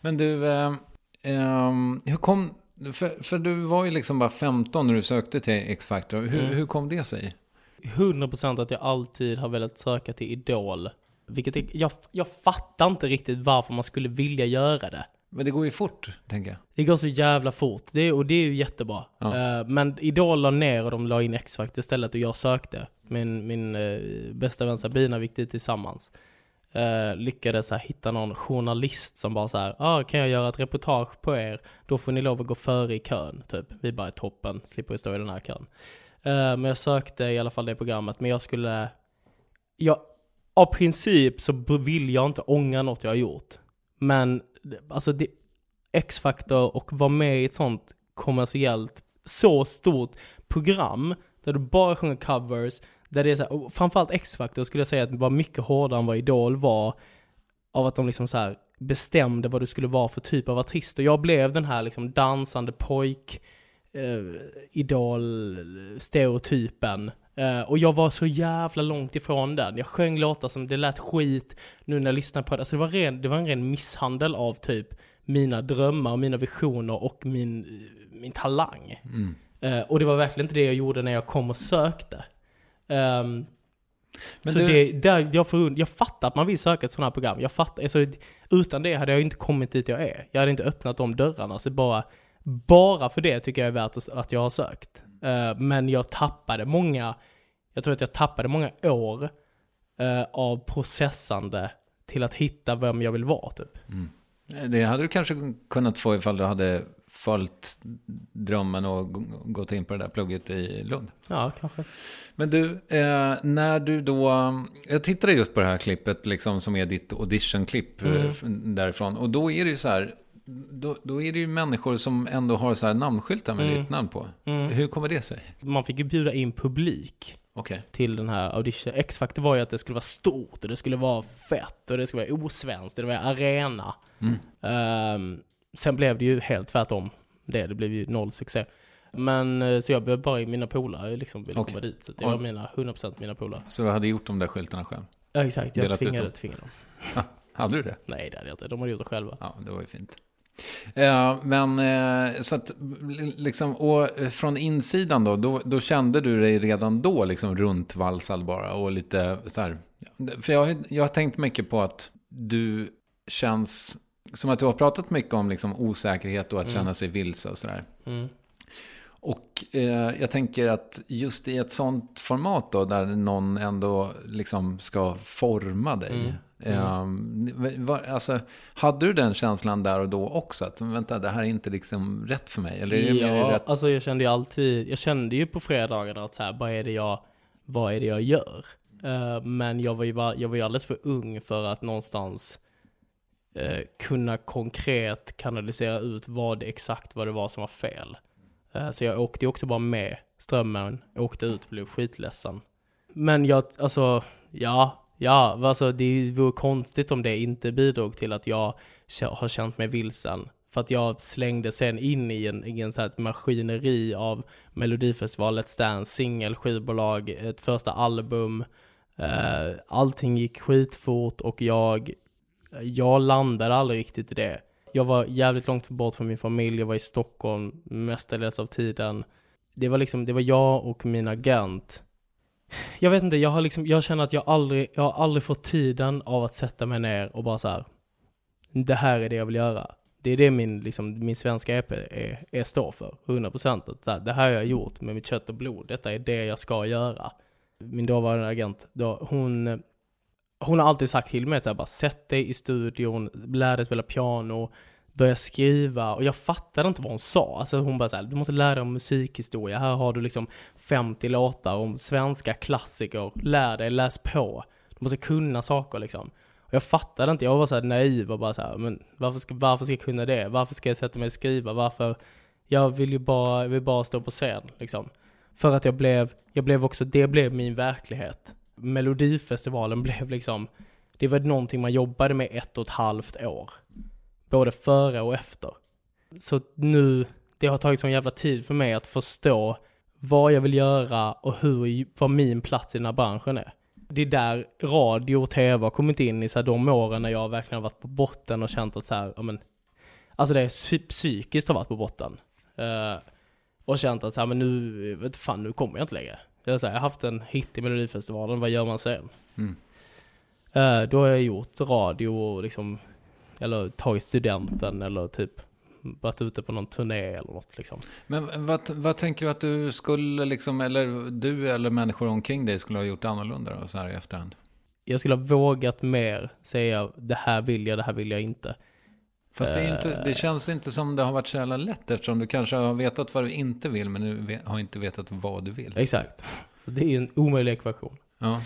Men du, eh, ehm, hur kom... För, för du var ju liksom bara 15 när du sökte till X-Factor. Hur, Mm. hur kom det sig? 100% att jag alltid har velat söka till Idol. Vilket är, jag, jag fattar inte riktigt varför man skulle vilja göra det. Men det går ju fort, tänker jag. Det går så jävla fort, det, och det är ju jättebra. Ja. Eh, men Idol la ner och de la in X-Factor istället och jag sökte. Min, min eh, bästa vän Sabina gick dit tillsammans eh, lyckades här, hitta någon journalist som bara så här, ah, kan jag göra ett reportage på er? Då får ni lov att gå före i kön, typ. Vi bara är toppen, slipper vi stå i den här kön. Eh, men jag sökte i alla fall det programmet, men jag skulle, jag, av princip så vill jag inte ångra något jag har gjort. Men alltså det, X-Factor och vara med i ett sånt kommersiellt, så stort program där du bara sjunger covers, där det är så här, och framförallt X-Factor skulle jag säga att var mycket hårdare än vad Idol var av att de liksom så här bestämde vad du skulle vara för typ av artist. Och jag blev den här liksom dansande pojk, eh, idol-stereotypen. Eh, och jag var så jävla långt ifrån den. Jag sjöng låtar som det lät skit nu när jag lyssnade på det. Alltså det var, ren, det var en ren misshandel av typ mina drömmar, och mina visioner och min, min talang. Eh, och det var verkligen inte det jag gjorde när jag kom och sökte. Ehm, Men så du- det, där, jag, förund, jag fattar att man vill söka ett sådant här program. Jag fattar, alltså, utan det hade jag inte kommit dit jag är. Jag hade inte öppnat de dörrarna. Så bara, Bara för det tycker jag är värt att- att jag har sökt. Eh, men jag tappade många, jag tror att jag tappade många år eh, av processande till att hitta vem jag vill vara typ. Det hade du kanske kunnat få ifall du hade följt drömmen och gått in på det där plugget i Lund. Ja, kanske. Men du, eh, när du då... Jag tittade just på det här klippet liksom, som är ditt audition-klipp eh, Mm. därifrån. Och då är det ju så här... Då, då är det ju människor som ändå har så här namnskyltar med Mm. ditt namn på. Mm. Hur kommer det sig? Man fick ju bjuda in publik Okej. till den här audition. X-Factor var ju att det skulle vara stort och det skulle vara fett och det skulle vara osvenskt och det var arena. Mm. Ehm, sen blev det ju helt tvärtom det. Det blev ju noll succé. Men eh, så jag blev bara i mina polare liksom ville Okej. komma dit. Så det var mina, 100% mina polare. Så du hade gjort de där skyltarna själv? Ja, exakt, jag Delat tvingade, dem. tvingade dem. Hade du det? Nej det hade jag inte, de hade gjort det själva. Ja, det var ju fint. Eh, men eh, så att, liksom, och eh, från insidan då, då, då kände du dig redan då liksom runtvalsad bara och lite så här. För jag, jag har tänkt mycket på att du känns som att du har pratat mycket om liksom osäkerhet och att Mm. känna sig vilse och sådär. Mm. Och eh, jag tänker att just i ett sånt format då, där någon ändå liksom ska forma dig. Mm. Eh, var, alltså, hade du den känslan där och då också? Att vänta, det här är inte liksom rätt för mig? Eller är det Ja, rätt? alltså jag kände ju alltid, jag kände ju på fredagarna att så här, vad är det jag, vad är det jag gör? Eh, men jag var, ju, jag var ju alldeles för ung för att någonstans eh, kunna konkret kanalisera ut vad exakt vad det var som var fel. Eh, så jag åkte ju också bara med strömmen, åkte ut och blev skitledsen. Men jag, alltså, ja, ja, alltså det vore konstigt om det inte bidrog till att jag har känt mig vilsen. För att jag slängde sen in i en, i en så här ett maskineri av Melodifestival, Let's Dance, singel, skivbolag, ett första album. Eh, allting gick skitfort och jag, jag landade aldrig riktigt i det. Jag var jävligt långt bort från min familj, jag var i Stockholm mestadels av tiden. Det var liksom, det var jag och min agent. Jag vet inte, jag har liksom, jag känner att jag aldrig, jag har aldrig fått tiden av att sätta mig ner och bara så här. Det här är det jag vill göra. Det är det min, liksom, min svenska EP är, är står för, 100%. Att så här, det här har jag gjort med mitt kött och blod, detta är det jag ska göra. Min dåvarande agent, då, hon, hon har alltid sagt till mig att bara sätt dig i studion, lär dig spela piano, börja skriva och jag fattade inte vad hon sa. Alltså hon bara såhär, du måste lära dig om musikhistoria, här har du liksom 50 låtar om svenska klassiker, lär dig, läs på. Du måste kunna saker liksom. Och jag fattade inte, jag var såhär naiv och bara såhär, men varför ska, varför ska jag kunna det? Varför ska jag sätta mig och skriva? Varför? Jag vill ju bara, jag vill bara stå på scen liksom. För att jag blev, jag blev också, det blev min verklighet. Melodifestivalen blev liksom, det var någonting man jobbade med ett och ett halvt år. Både före och efter. Så nu, det har tagit sån jävla tid för mig att förstå vad jag vill göra och hur, vad min plats i den här branschen är. Det är där radio och tv har kommit in i så här, de åren när jag verkligen har varit på botten och känt att så här, ja men, alltså det är psykiskt har varit på botten. Uh, och känt att så här, men nu, vet fan, nu kommer jag inte längre. Jag, så här, jag har haft en hit i Melodifestivalen, vad gör man sen? Mm. Eh, då har jag gjort radio och liksom, eller tagit studenten eller typ varit ute på någon turné eller något liksom. Men vad, vad tänker du att du skulle, liksom, eller du eller människor omkring dig skulle ha gjort annorlunda då, så här i efterhand? Jag skulle ha vågat mer säga det här vill jag, det här vill jag inte. Fast det, är inte, Eh. det känns inte som det har varit så jävla lätt eftersom du kanske har vetat vad du inte vill men du har inte vetat vad du vill. Exakt. Så det är ju en omöjlig ekvation. Ja.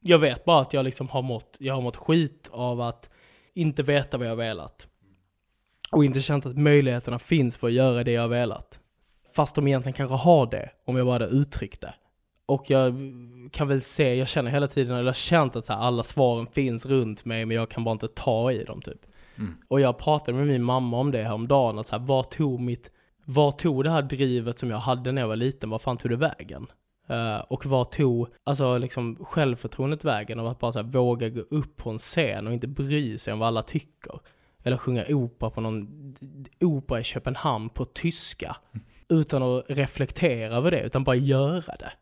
Jag vet bara att jag liksom har mått, jag har mått skit av att inte veta vad jag velat. Och inte känt att möjligheterna finns för att göra det jag velat. Fast de egentligen kanske har det, om jag bara hade uttryckt det. Och jag kan väl se, jag känner hela tiden, eller jag har känt att så här, alla svaren finns runt mig, men jag kan bara inte ta i dem typ. Mm. Och jag pratade med min mamma om det här om dagen att så här, vad tog mitt, vad tog det här drivet som jag hade när jag var liten, vad fan tog det vägen? Uh, och vad tog, alltså liksom självförtroendet vägen av att bara så här, våga gå upp på en scen och inte bry sig om vad alla tycker. Eller sjunga opera på någon opera i Köpenhamn på tyska. Utan att reflektera över det, utan bara göra det.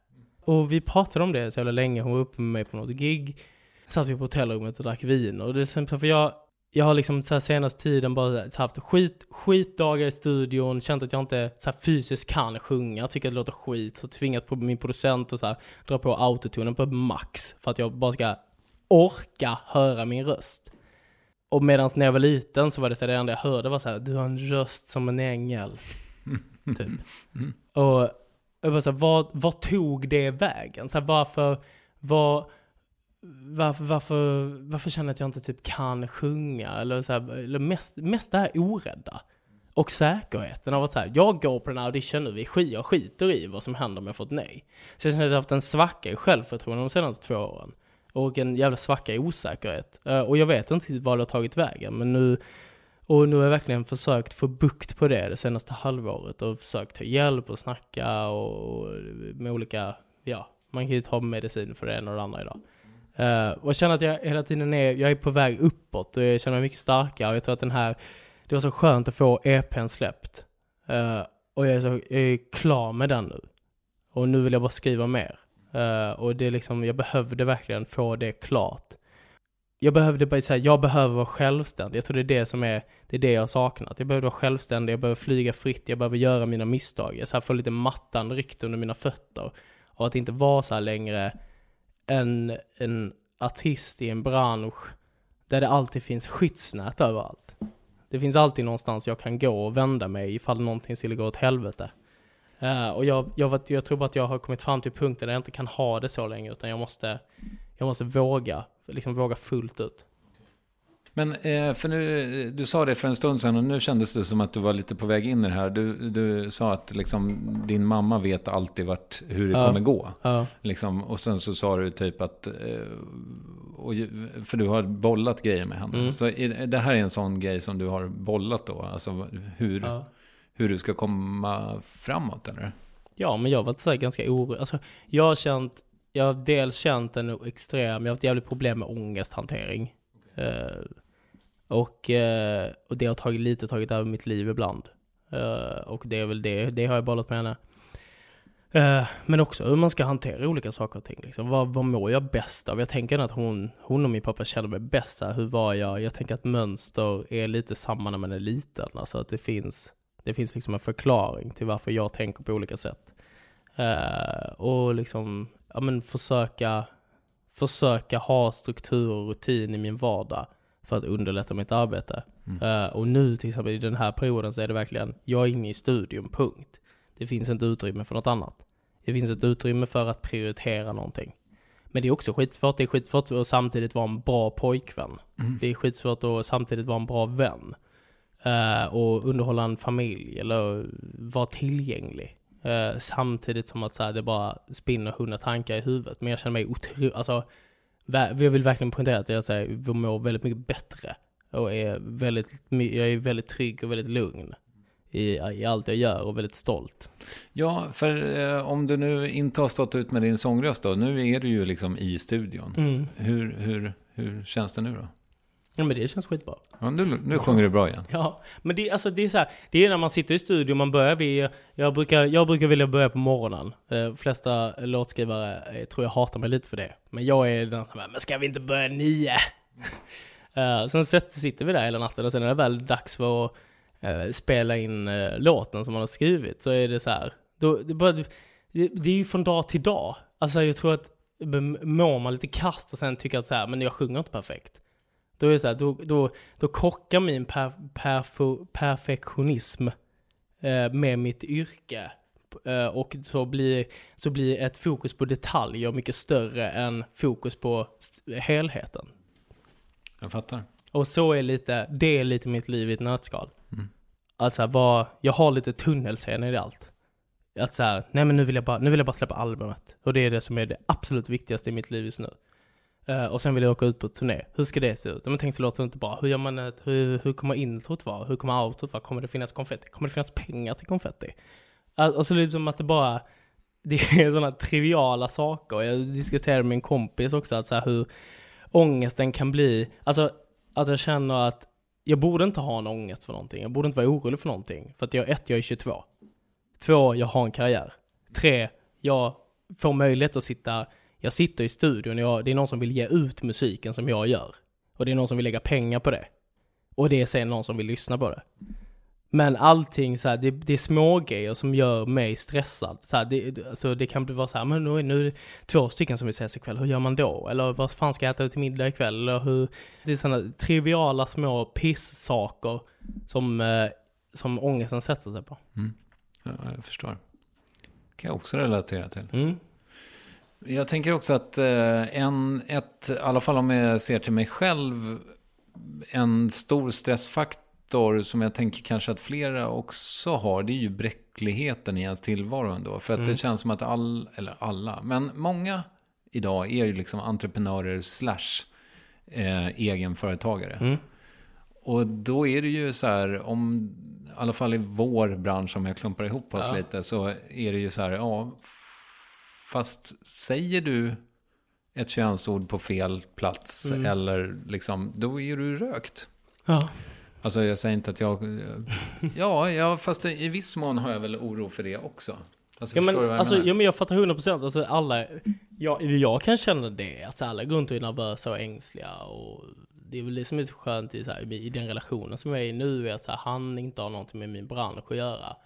Och vi pratade om det så jävla länge, hon var uppe med mig på något gig. Satt vi på hotellrummet och drack vin och det är för jag, jag har liksom så här senaste tiden bara haft skit, skitdagar i studion, känt att jag inte så fysiskt kan sjunga, tycker att det låter skit, så tvingat på min producent att så här, dra på autotunen på max för att jag bara ska orka höra min röst. Och medan när jag var liten så var det så här, det enda jag hörde var så här, du har en röst som en ängel. typ. Och jag bara så här, vad, vad tog det vägen? Så här, varför, vad, varför, varför, varför känner jag att jag inte typ kan sjunga? Eller, så här, eller mest, mest det här orädda. Och säkerheten av att så här, jag går på den här audition nu, vi jag skiter i vad som händer om jag får ett nej. Så jag känner att jag har haft en svacka i självförtroende de senaste två åren. Och en jävla svacka i osäkerhet. Eh, och jag vet inte vad det har tagit vägen, men nu och nu har jag verkligen försökt få bukt på det det senaste halvåret och försökt ta hjälp och snacka och med olika, ja, man kan ju ta medicin för det ena och det andra idag. Uh, och jag känner att jag hela tiden är, jag är på väg uppåt och jag känner mig mycket starkare och jag tror att den här, det var så skönt att få EPn släppt. Uh, och jag är, så, jag är klar med den nu. Och nu vill jag bara skriva mer. Uh, och det är liksom, jag behövde verkligen få det klart. Jag behövde bara säga, jag behöver vara självständig. Jag tror det är det som är, det är det jag har saknat. Jag behöver vara självständig, jag behöver flyga fritt, jag behöver göra mina misstag. Jag så här får lite mattan ryckt under mina fötter. Och att inte vara så här längre en, en artist i en bransch där det alltid finns skyddsnät överallt. Det finns alltid någonstans jag kan gå och vända mig ifall någonting skulle gå åt helvete. Uh, och jag, jag, jag tror bara att jag har kommit fram till punkten där jag inte kan ha det så länge, utan jag måste, jag måste våga, liksom våga fullt ut. Men eh, för nu, du sa det för en stund sedan och nu kändes det som att du var lite på väg in i det här. Du, du sa att liksom, din mamma vet alltid vart, hur det Ja. kommer gå. Ja. Liksom, och sen så sa du typ att, eh, och, för du har bollat grejer med henne. Mm. Så det här är en sån grej som du har bollat då? Alltså hur, Ja. hur du ska komma framåt eller? Ja, men jag har varit så ganska orolig. Alltså, jag har känt, jag har dels känt en extrem, jag har haft jävligt problem med ångesthantering. Eh, och, eh, och det har tagit lite tagit över mitt liv ibland. Eh, och det är väl det, det har jag bollat med henne. Eh, men också hur man ska hantera olika saker och ting. Liksom. Vad, vad mår jag bäst av? Jag tänker att hon, hon och min pappa känner mig bäst. Så här, hur var jag? Jag tänker att mönster är lite samma när man är liten. Alltså att det finns, det finns liksom en förklaring till varför jag tänker på olika sätt. Och liksom, ja men försöka, försöka ha struktur och rutin i min vardag för att underlätta mitt arbete. Eh, och nu till exempel i den här perioden så är det verkligen, jag är inne i studion, punkt. Det finns inte utrymme för något annat. Det finns ett utrymme för att prioritera någonting. Men det är också skitsvårt. Det är skitsvårt att samtidigt vara en bra pojkvän. Det är skitsvårt att samtidigt vara en bra vän. Eh, och underhålla en familj eller vara tillgänglig. Eh, samtidigt som att så här, det bara spinner hundra tankar i huvudet. Men jag känner mig otroligt, alltså, jag vill verkligen poängtera att jag, här, jag mår väldigt mycket bättre. Och är väldigt, jag är väldigt trygg och väldigt lugn i, i allt jag gör och väldigt stolt. Ja, för eh, om du nu inte har stått ut med din sångröst då, nu är du ju liksom i studion. Mm. Hur, hur, hur känns det nu då? Ja men det känns skitbra. Ja, nu, nu sjunger du bra igen. Ja, men det, alltså, det är så här, det är när man sitter i studion, man börjar vid, jag brukar, jag brukar vilja börja på morgonen. De flesta låtskrivare eh, tror jag hatar mig lite för det. Men jag är den som bara, men ska vi inte börja nio? Eh, sen sitter vi där hela natten och sen när det väl är dags för att eh, spela in eh, låten som man har skrivit så är det så här, då, det, bara, det, det är ju från dag till dag. Alltså jag tror att mår man lite kast och sen tycker att så här, men jag sjunger inte perfekt. Då är det så här, då, då, då krockar min per, perfo, perfektionism eh, med mitt yrke. Eh, och så blir, så blir ett fokus på detaljer mycket större än fokus på helheten. Jag fattar. Och så är lite, det är lite mitt liv i ett nötskal. Alltså vad, jag har lite tunnelseende i allt. Att så här, nej men nu vill jag bara, nu vill jag bara släppa albumet. Och det är det som är det absolut viktigaste i mitt liv just nu. Eh, och sen vill jag åka ut på turné. Hur ska det se ut? Men tänk så låter det inte bra. Hur gör man ett, hur, hur kommer introt vara? Hur kommer outrot vara? Kommer det finnas konfetti? Kommer det finnas pengar till konfetti? Och Alltså liksom att det bara, det är sådana triviala saker. Jag diskuterade med en kompis också att så här hur ångesten kan bli, alltså att jag känner att jag borde inte ha en ångest för någonting. Jag borde inte vara orolig för någonting. För att jag, ett, jag är 22. Två, jag har en karriär. Tre, jag får möjlighet att sitta, jag sitter i studion, jag, det är någon som vill ge ut musiken som jag gör. Och det är någon som vill lägga pengar på det. Och det är sen någon som vill lyssna på det. Men allting så här, det, det är små grejer som gör mig stressad. Så här, det, det- alltså det kan bli vara så här, men nu är, nu är det två stycken som vill ses ikväll, hur gör man då? Eller vad fan ska jag äta till middag ikväll? Eller hur? Det är sådana triviala små piss-saker som, eh, som ångesten sätter sig på. Ja, jag förstår. kan jag också relatera till. Mm. Jag tänker också att eh, en, ett, i alla fall om jag ser till mig själv, en stor stressfaktor som jag tänker kanske att flera också har, det är ju bräckligheten i ens tillvaro ändå. För att det känns som att all, eller alla, men många idag är ju liksom entreprenörer slash eh, egenföretagare. Mm. Och då är det ju så här, om, i alla fall i vår bransch, om jag klumpar ihop oss Ja. lite, så är det ju så här, ja, fast säger du ett könsord på fel plats, Mm. eller liksom, då är du rökt. Ja. Alltså jag säger inte att jag, ja, ja, fast i viss mån har jag väl oro för det också. Alltså, Ja men, jag alltså, menar? ja, men jag fattar 100% alltså alla, jag, jag kan känna det, att så alla går runt och är nervösa och ängsliga och det är väl det som är så skönt i, så här, i den relationen som jag är i nu, är att så här, han inte har någonting med min bransch att göra.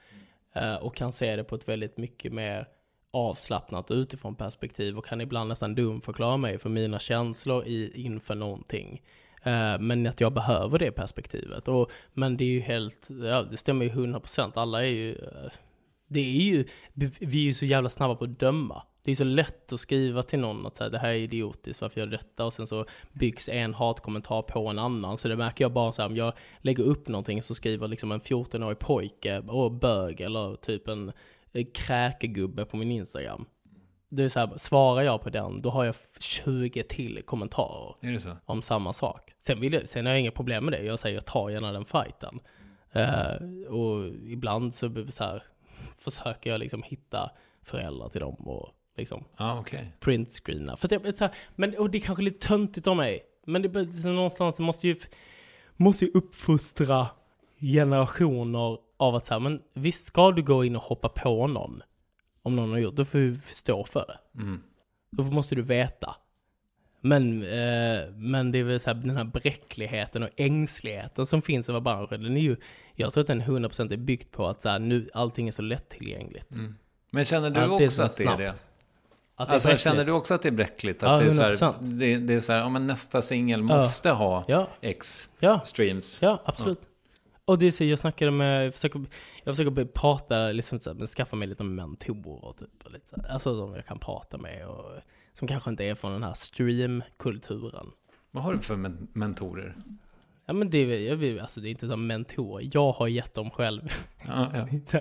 Eh, och kan se det på ett väldigt mycket mer avslappnat utifrån perspektiv och kan ibland nästan dumförklara mig för mina känslor i, inför någonting. Eh, men att jag behöver det perspektivet. Och, men det är ju helt, ja det stämmer ju 100%, alla är ju eh, det är ju, vi är ju så jävla snabba på att döma. Det är så lätt att skriva till någon att säga det här är idiotiskt, varför gör du detta? Och sen så byggs en hatkommentar på en annan. Så det märker jag bara så här, om jag lägger upp någonting så skriver liksom en 14-årig pojke och bög eller typ en kräkegubbe på min Instagram. Det är så här, svarar jag på den, då har jag 20 till kommentarer Är det så? om samma sak. Sen, vill jag, sen har jag inga problem med det. Jag säger ta gärna den fighten. Eh, och ibland så, det så här, försöker jag liksom hitta föräldrar till dem och liksom Ja, okej. printscreena. För jag, så här, men, och det är kanske lite töntigt av mig. Men det, så någonstans måste ju, måste ju uppfostra generationer av att så här, men visst ska du gå in och hoppa på någon. Om någon har gjort, då får du stå för det. Mm. Då måste du veta. Men, eh, men det är väl så här, den här bräckligheten och ängsligheten som finns över branschen, den är ju, jag tror att den 100% är byggt på att så här, nu, allting är så lättillgängligt. Men känner du Allt också så att det är det? Att det Alltså, bräckligt. känner du också att det är bräckligt? Att Ja, det är så här, 100%. det, det är så här, ja men nästa singel måste ha Ja, X ja, streams. ja, absolut. Och det är så, jag snackade med, jag försöker, jag försöker prata, liksom så här, men skaffa mig lite mentorer typ. Och lite så här. Alltså som jag kan prata med och som kanske inte är från den här streamkulturen. Vad har du för men- mentorer? Ja men det, är- jag, alltså, det är inte som mentorer, jag har gett dem själv. Ja, ja.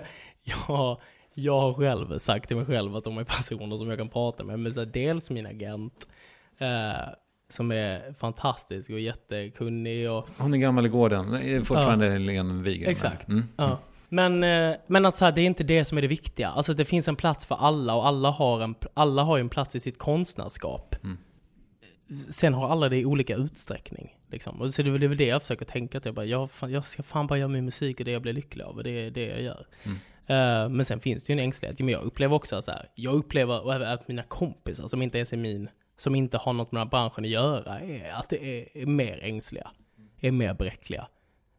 jag, jag har själv sagt till mig själv att de är personer som jag kan prata med. Men så här, dels min agent, eh, som är fantastisk och jättekunnig och Hon är gammal i gården. Fortfarande Helene Wigren. Exakt. Mm. Ja. Men, eh, men att så här, det är inte det som är det viktiga. Alltså att det finns en plats för alla och alla har, en, alla har en plats i sitt konstnärskap. Mm. Sen har alla det i olika utsträckning. Liksom. Och så det är väl det, jag försöker tänka, att jag, bara, jag, jag ska fan bara göra min musik och det jag blir lycklig av och det är det jag gör. Mm. Eh, men sen finns det ju en ängslighet. Men jag upplever också så här, jag upplever, och även att mina kompisar som inte ens är min, som inte har något med den här branschen att göra, är att det är, mer ängsliga. Är mer bräckliga.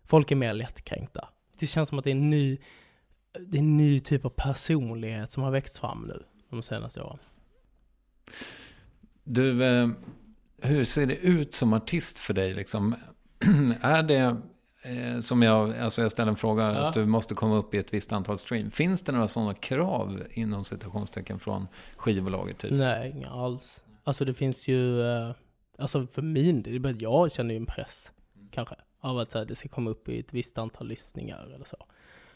Folk är mer lättkränkta. Det känns som att det är en ny, det är en ny typ av personlighet som har växt fram nu de senaste åren. Du, eh, hur ser det ut som artist för dig? Liksom? är det, eh, som jag, alltså jag ställer en fråga, Ja. att du måste komma upp i ett visst antal stream. Finns det några sådana krav inom citationstecken från skivbolaget? Typ? Nej, inga alls. Alltså det finns ju, eh, alltså för min del, jag känner ju en press, kanske, av att så här, det ska komma upp i ett visst antal lyssningar eller så.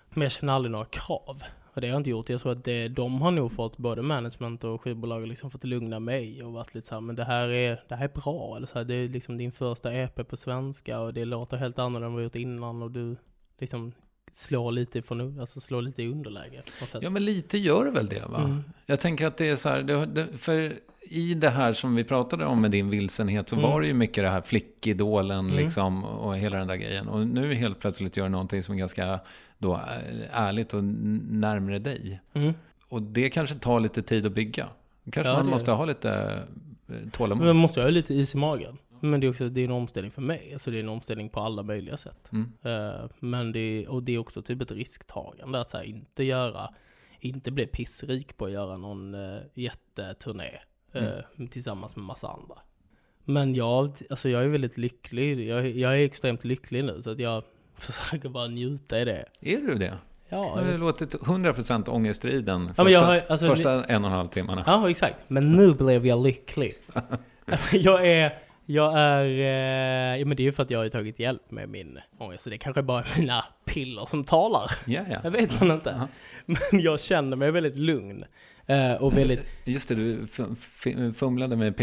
Men jag känner aldrig några krav. Och det har jag inte gjort. Jag tror att det, de har nog fått, både management och skivbolag, liksom fått lugna mig och varit lite så här, men det här är, det här är bra. Eller så här, det är liksom din första EP på svenska och det låter helt annorlunda än vad vi gjort innan och du liksom slår lite, från, alltså slår lite i underläge. Ja, men lite gör det väl det, va? Mm. Jag tänker att det är så här, det, det, för i det här som vi pratade om med din vilsenhet så Mm. var det ju mycket det här flickidolen Mm. liksom och hela den där grejen. Och nu helt plötsligt gör du någonting som är ganska då, äh, ärligt och n- närmare dig. Mm. Och det kanske tar lite tid att bygga. Kanske Ja, man måste ha lite eh, tålamod. Men måste ha lite is i magen. Men det är också det är en omställning för mig. Alltså det är en omställning på alla möjliga sätt. Mm. Eh, men det är, och det är också typ ett risktagande att så här, inte göra, inte bli pissrik på att göra någon uh, jätteturné uh, tillsammans med massa andra. Men jag, alltså jag är väldigt lycklig. Jag, jag är extremt lycklig nu så att jag försöker bara njuta i det. Är du det? Ja, Det har låtit 100% ångestfri den Ja, första, jag har- alltså, första en och en halv timmarna. ja exakt. Men nu blev jag lycklig. jag är, jag är, eh, ja men det är ju för att jag har tagit hjälp med min ångest. Så det kanske bara är mina piller som talar. Ja, ja. Jag vet man inte. Ja. Men jag känner mig väldigt lugn. eh, Och väldigt, Just det, du fumlade med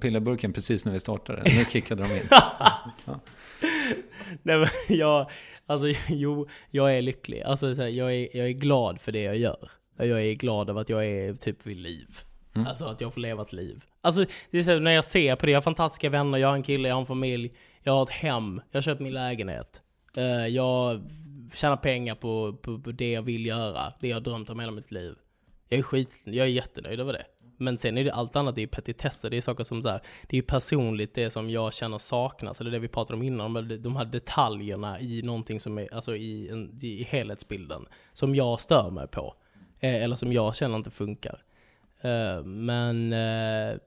pillerburken precis när vi startade. Nu kickade de in. nej men jag, alltså jo, jag är lycklig. Alltså jag, är, jag är glad för det jag gör. Jag är glad över att jag är typ vid liv. Mm. Alltså att jag får leva ett liv. Alltså det är så när jag ser på det, jag har fantastiska vänner, jag har en kille, jag har en familj, jag har ett hem, jag har köpt min lägenhet. Eh, jag tjänar pengar på, på, på det jag vill göra, det jag har drömt om hela mitt liv. Jag är skit, jag är jättenöjd över det. Men sen är det allt annat, det är petitesser, det är saker som så här, det är personligt det som jag känner saknas, eller det vi pratade om innan, de- de här detaljerna i någonting som är, alltså i, en, i helhetsbilden, som jag stör mig på. Eh, eller som jag känner inte funkar. Eh, men, eh,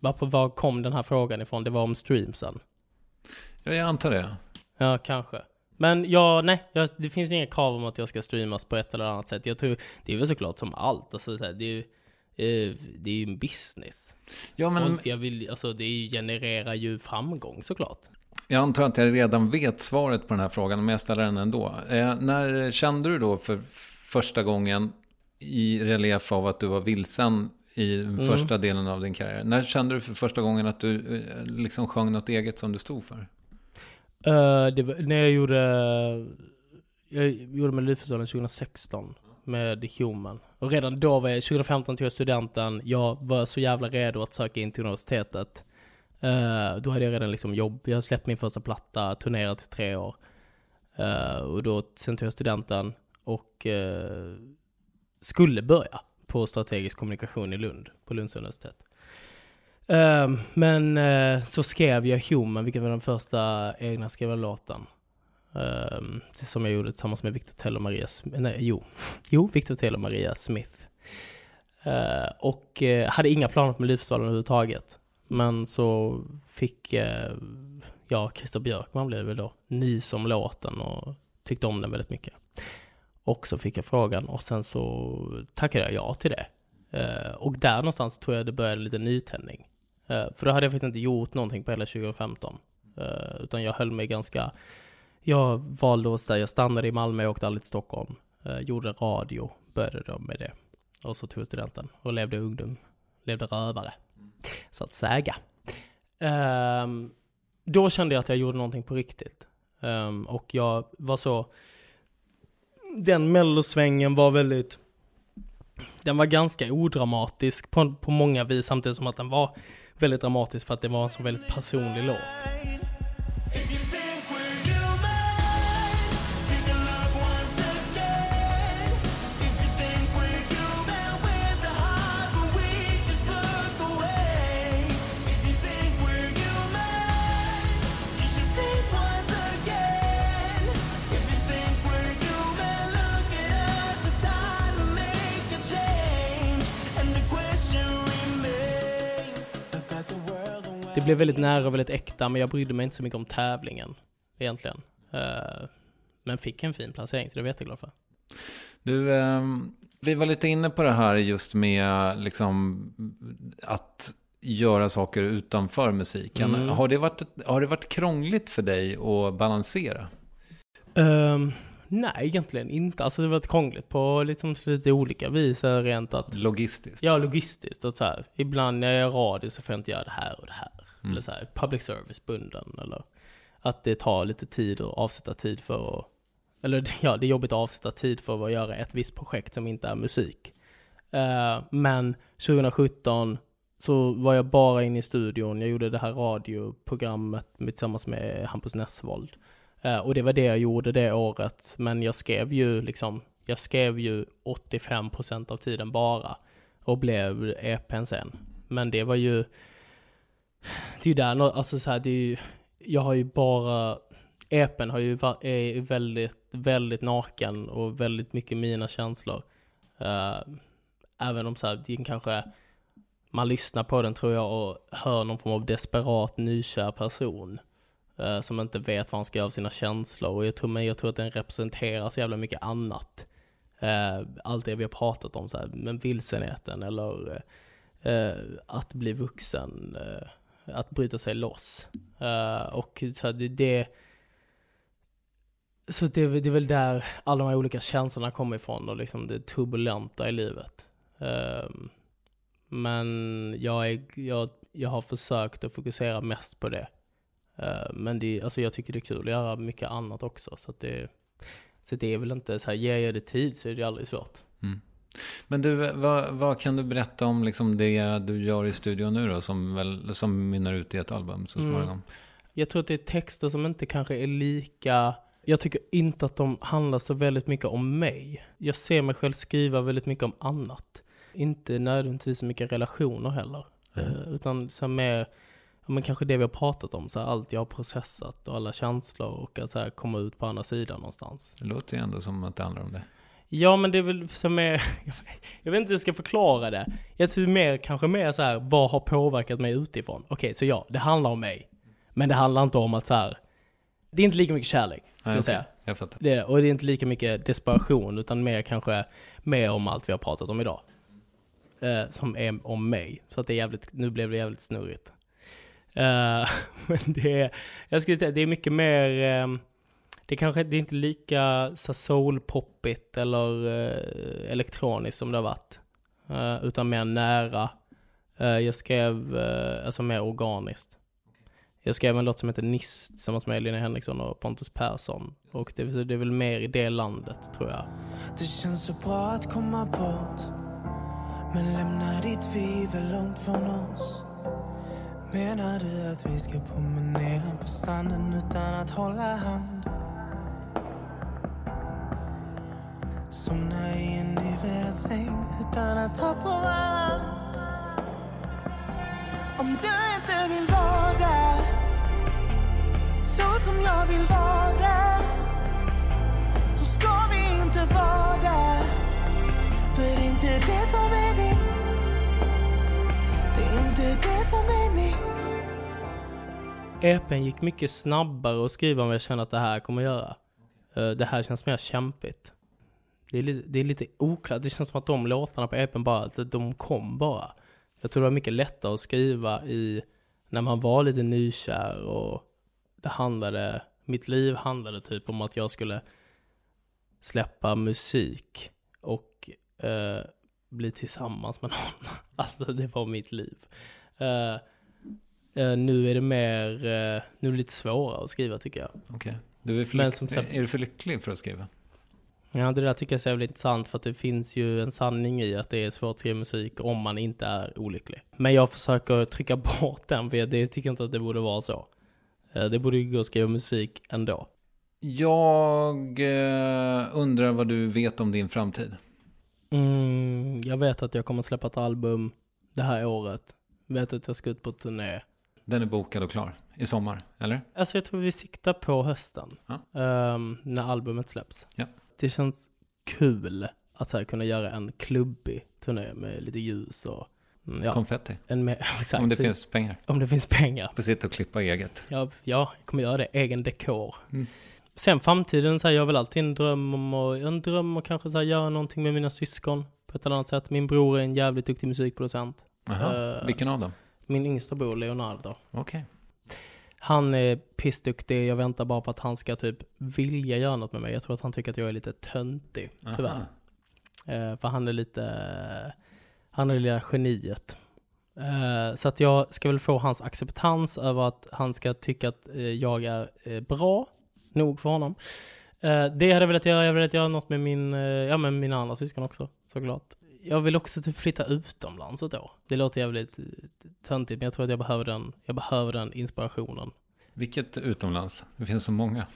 varför, var kom den här frågan ifrån? Det var om streamsen. Ja, jag antar det. Ja, kanske. Men ja, nej, jag, det finns inga krav om att jag ska streamas på ett eller annat sätt. Jag tror, det är väl såklart som allt, alltså, så här, det är ju eh, det är ju en business. Ja, men Folk, jag vill, alltså, det genererar ju framgång såklart. jag antar att jag redan vet svaret på den här frågan, men jag ställer den ändå. Eh, när kände du då för första gången i relief av att du var vilsen i den Mm. första delen av din karriär? När kände du för första gången att du eh, liksom sjöng något eget som du stod för? Eh, det var, när jag gjorde, jag gjorde Melodifestivalen 2016 med Human. Och redan då var jag, 2015 tog jag studenten, jag var så jävla redo att söka in till universitetet. Eh, då hade jag redan liksom jobb, jag hade släppt min första platta, turnerat i tre år. Eh, och då, sen tog jag studenten och eh, skulle börja på strategisk kommunikation i Lund, på Lunds universitet. Ehm, men eh, så skrev jag Human, vilket var den första egna skrivna låten. Ehm, som jag gjorde tillsammans med Victor Tell och Maria, Smith. nej jo, jo, Victor Tell och Maria Smith. Och hade inga planer på Melodifestivalen överhuvudtaget. Men så fick jag, Christer Björkman blev det väl då, nys om låten och tyckte om den väldigt mycket. Och så fick jag frågan och sen så tackade jag ja till det. Eh, och där någonstans tror jag det började lite nytändning. Eh, för då hade jag faktiskt inte gjort någonting på hela 2015. Eh, utan jag höll mig ganska, jag valde att säga, jag stannade i Malmö, jag åkte aldrig till Stockholm. Gjorde radio, började då med det. Och så tog jag studenten och levde ungdom, levde rövare. Så att säga. Ehm, då kände jag att jag gjorde någonting på riktigt. Ehm, och jag var så, den mellosvängen var väldigt, den var ganska odramatisk på, på många vis, samtidigt som att den var väldigt dramatisk för att det var en så väldigt personlig låt. Blev väldigt nära och väldigt äkta, men jag brydde mig inte så mycket om tävlingen egentligen. Eh, men fick en fin placering, så det är jag jätteglad för. Du, ehm, vi var lite inne på det här just med liksom att göra saker utanför musiken. Mm. Har, det varit, har det varit krångligt för dig att balansera? Ehm, nej, egentligen inte. Alltså det var krångligt på liksom lite olika vis, eh, rent att Logistiskt? Ja, logistiskt. Och så här, ibland när jag gör radio så får jag inte göra det här och det här. Mm. Eller så här, public service-bunden. Eller att det tar lite tid att avsätta tid för att... Eller ja, det är jobbigt att avsätta tid för att göra ett visst projekt som inte är musik. Uh, men 2017 så var jag bara inne i studion. Jag gjorde det här radioprogrammet tillsammans med Hampus Nessvold. Uh, och det var det jag gjorde det året. Men jag skrev ju liksom, jag skrev ju 85% av tiden bara och blev EPn sen. Men det var ju, det är ju där, alltså så här, det är ju, jag har ju bara, EPen har ju, va- är väldigt, väldigt naken och väldigt mycket mina känslor. Uh, även om så här, det kanske, man lyssnar på den tror jag och hör någon form av desperat nykär person. Uh, som inte vet vad han ska göra av sina känslor. Och jag tror, men jag tror att den representerar så jävla mycket annat. Uh, allt det vi har pratat om, så här, men vilsenheten eller att bli vuxen, att bryta sig loss. Uh, och så det, det, så det, är väl- det är väl där alla de här olika känslorna kommer ifrån och liksom det turbulenta i livet. Um, men jag, är, jag, jag har försökt att fokusera mest på det. Uh, men det, alltså jag tycker det är kul att göra mycket annat också. Så, att det, så det är väl inte så här, ger jag det tid så är det aldrig svårt. Mm. Men du, vad, vad kan du berätta om liksom det du gör i studion nu då, som, väl, som mynnar ut i ett album så Mm. småningom? Jag tror att det är texter som inte kanske är lika... Jag tycker inte att de handlar så väldigt mycket om mig. Jag ser mig själv skriva väldigt mycket om annat. Inte nödvändigtvis så mycket relationer heller. Eh, utan så mer, men kanske det vi har pratat om, så här, allt jag har processat och alla känslor och att så här, komma ut på andra sidan någonstans. Det låter ju ändå som att det handlar om det. Ja men det är väl som mer, jag vet inte hur jag ska förklara det. Jag tror mer, kanske mer så här, vad har påverkat mig utifrån? Okej, så ja, det handlar om mig. Men det handlar inte om att så här, det är inte lika mycket kärlek, ska Nej, jag säga. Jag fattar. Det, och det är inte lika mycket desperation, utan mer kanske, mer om allt vi har pratat om idag. Eh, som är om mig. Så att det är jävligt, nu blev det jävligt snurrigt. Eh, men det är, jag skulle säga, det är mycket mer, eh, det kanske, det är inte lika så soul-poppigt eller eh, elektroniskt som det har varit. Eh, utan mer nära. Eh, jag skrev, eh, alltså mer organiskt. Jag skrev en låt som heter Nist tillsammans med Elina Henriksson och Pontus Persson. Och det, det är väl mer i det landet, tror jag. Det känns så bra att komma bort Men lämna ditt tvivel långt från oss Menar du att vi ska promenera på stranden utan att hålla hand? Somna i en nybäddad säng utan att ta på allt Om du inte vill vara där Så som jag vill vara där så ska vi inte vara där För det är inte det som är nyss Det är inte det som är nyss EPn gick mycket snabbare att skriva än vad jag känner att det här kommer göra. Eh, det här känns mer kämpigt. Det är, lite, det är lite oklart. Det känns som att de låtarna på EPn bara, att de kom bara. Jag tror det var mycket lättare att skriva i när man var lite nykär och det handlade, mitt liv handlade typ om att jag skulle släppa musik och eh, bli tillsammans med någon. Alltså det var mitt liv. Eh, eh, nu är det mer, eh, nu är det lite svårare att skriva tycker jag. Okej. Du är, för Men lyck- som sagt- är du för lycklig för att skriva? Ja, det där tycker jag är så jävligt intressant för att det finns ju en sanning i att det är svårt att skriva musik om man inte är olycklig. Men jag försöker trycka bort den för jag det tycker inte att det borde vara så. Eh, Det borde ju gå att skriva musik ändå. Jag eh, undrar vad du vet om din framtid. Mm, jag vet att jag kommer släppa ett album det här året. Vet att jag ska ut på turné. Den är bokad och klar i sommar, eller? Alltså jag tror vi siktar på hösten. Ja. ehm, när albumet släpps. Ja. Det känns kul att så här, kunna göra en klubbig turné med lite ljus och mm, ja, Konfetti. en mer, exakt, Om det så- finns pengar. om det finns pengar. Får sitta och klippa eget. Ja, ja, jag kommer göra det. Egen dekor. Mm. Sen framtiden, så här, jag har väl alltid en dröm om att, en dröm att kanske så här, göra någonting med mina syskon på ett eller annat sätt. Min bror är en jävligt duktig musikproducent. Aha. Eh, Vilken av dem? Min yngsta bror Leonardo. Okej. Han är pissduktig, jag väntar bara på att han ska typ vilja göra något med mig. Jag tror att han tycker att jag är lite töntig, tyvärr. Eh, för han är lite, han är det lilla geniet. Eh, så att jag ska väl få hans acceptans över att han ska tycka att eh, jag är eh, bra nog för honom. Det hade jag velat göra, jag hade velat göra något med min, ja med mina andra syskon också, såklart. Jag vill också typ flytta utomlands ett år. Det låter jävligt eh, töntigt, men jag tror att jag behöver den, jag behöver den inspirationen. Vilket utomlands? Det finns så många.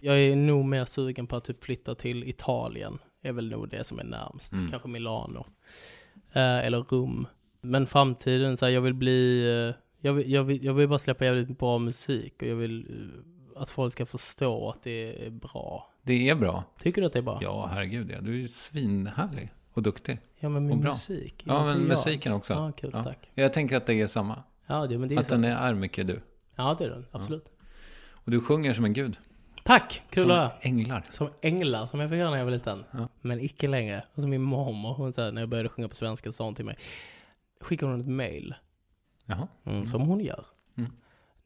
Jag är nog mer sugen på att typ flytta till Italien. är väl nog det som är närmst. Mm. Kanske Milano. Eh, eller Rom. Men framtiden, så här, jag vill bli, eh, Jag vill, jag, vill, jag vill bara släppa jävligt bra musik och jag vill eh, att folk ska förstå att det är bra. Det är bra. Tycker du att det är bra? Ja, herregud ja. Du är svinhärlig och duktig. Ja, men min musik. Ja, men jag. musiken också. Ja, kul, Ja. tack. Jag tänker att det är samma. Ja, det, men det är Att så. den är, mycket du. Ja, det är den. Absolut. Och du sjunger som en gud. Tack! Kul som att höra. änglar. Som änglar, som jag fick göra när jag var liten. Ja. Men icke längre. Och som min mormor, hon sa när jag började sjunga på svenska, sa hon till mig. Skickade hon ett mail. Jaha. Mm, som hon gör. Mm.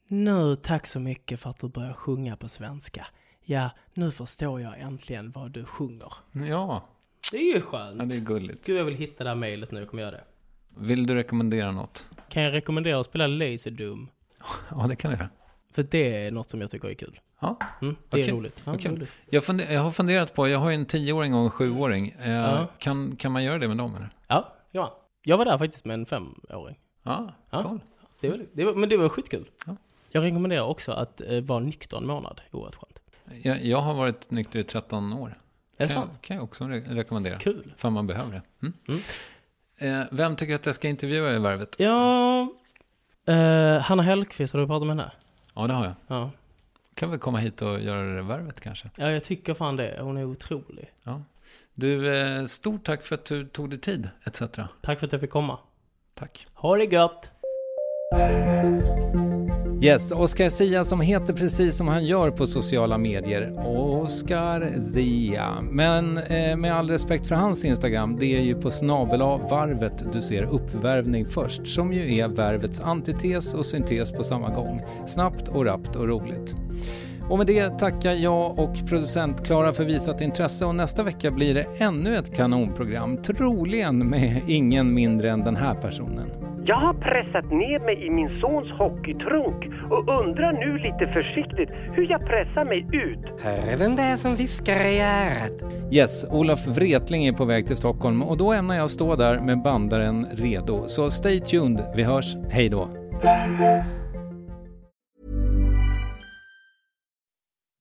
Nu, tack så mycket för att du börjar sjunga på svenska. Ja, nu förstår jag äntligen vad du sjunger. Ja, Det är ju skönt. ja, det är gulligt. Gud, jag vill hitta det här mejlet nu, jag kommer göra det. Vill du rekommendera något? Kan jag rekommendera att spela Laserdum? Ja, det kan du göra. För det är något som jag tycker är kul. Ja, Mm, det är Okej, roligt. Ja, kul. roligt. jag, funder, jag har funderat på, jag har ju en tioåring och en sjuåring. Eh, Ja. kan, kan man göra det med dem eller? Ja, ja. Jag var där faktiskt med en femåring. Ja, Ja. cool. Det var, det var, men det var skitkul. Ja. Jag rekommenderar också att eh, vara nykter en månad. Oerhört skönt. Jag, jag har varit nykter i 13 år. Är det kan, sant? kan jag också re- rekommendera. Kul. För man behöver det. Mm. Mm. Eh, vem tycker att jag ska intervjua i Värvet? Ja, eh, Hanna Hellquist, har du pratat med henne? Ja, det har jag. Ja. Kan väl komma hit och göra det Värvet kanske? ja, jag tycker fan det. Hon är otrolig. Du, eh, stort tack för att du tog dig tid, etc. Tack för att jag fick komma. Tack. Ha det gött! Yes, Oscar Zia som heter precis som han gör på sociala medier. Oscar Zia. Men eh, med all respekt för hans Instagram, det är ju på snabel varvet du ser uppvärvning först, som ju är värvets antites och syntes på samma gång. Snabbt och rappt och roligt. Och med det tackar jag och producent Klara för visat intresse och nästa vecka blir det ännu ett kanonprogram, troligen med ingen mindre än den här personen. Jag har pressat ner mig i min sons hockeytrunk och undrar nu lite försiktigt hur jag pressar mig ut. Hör är den där som viskar i örat. Yes, Olof Wretling är på väg till Stockholm och då ämnar jag stå där med bandaren redo. Så stay tuned, vi hörs, hej då!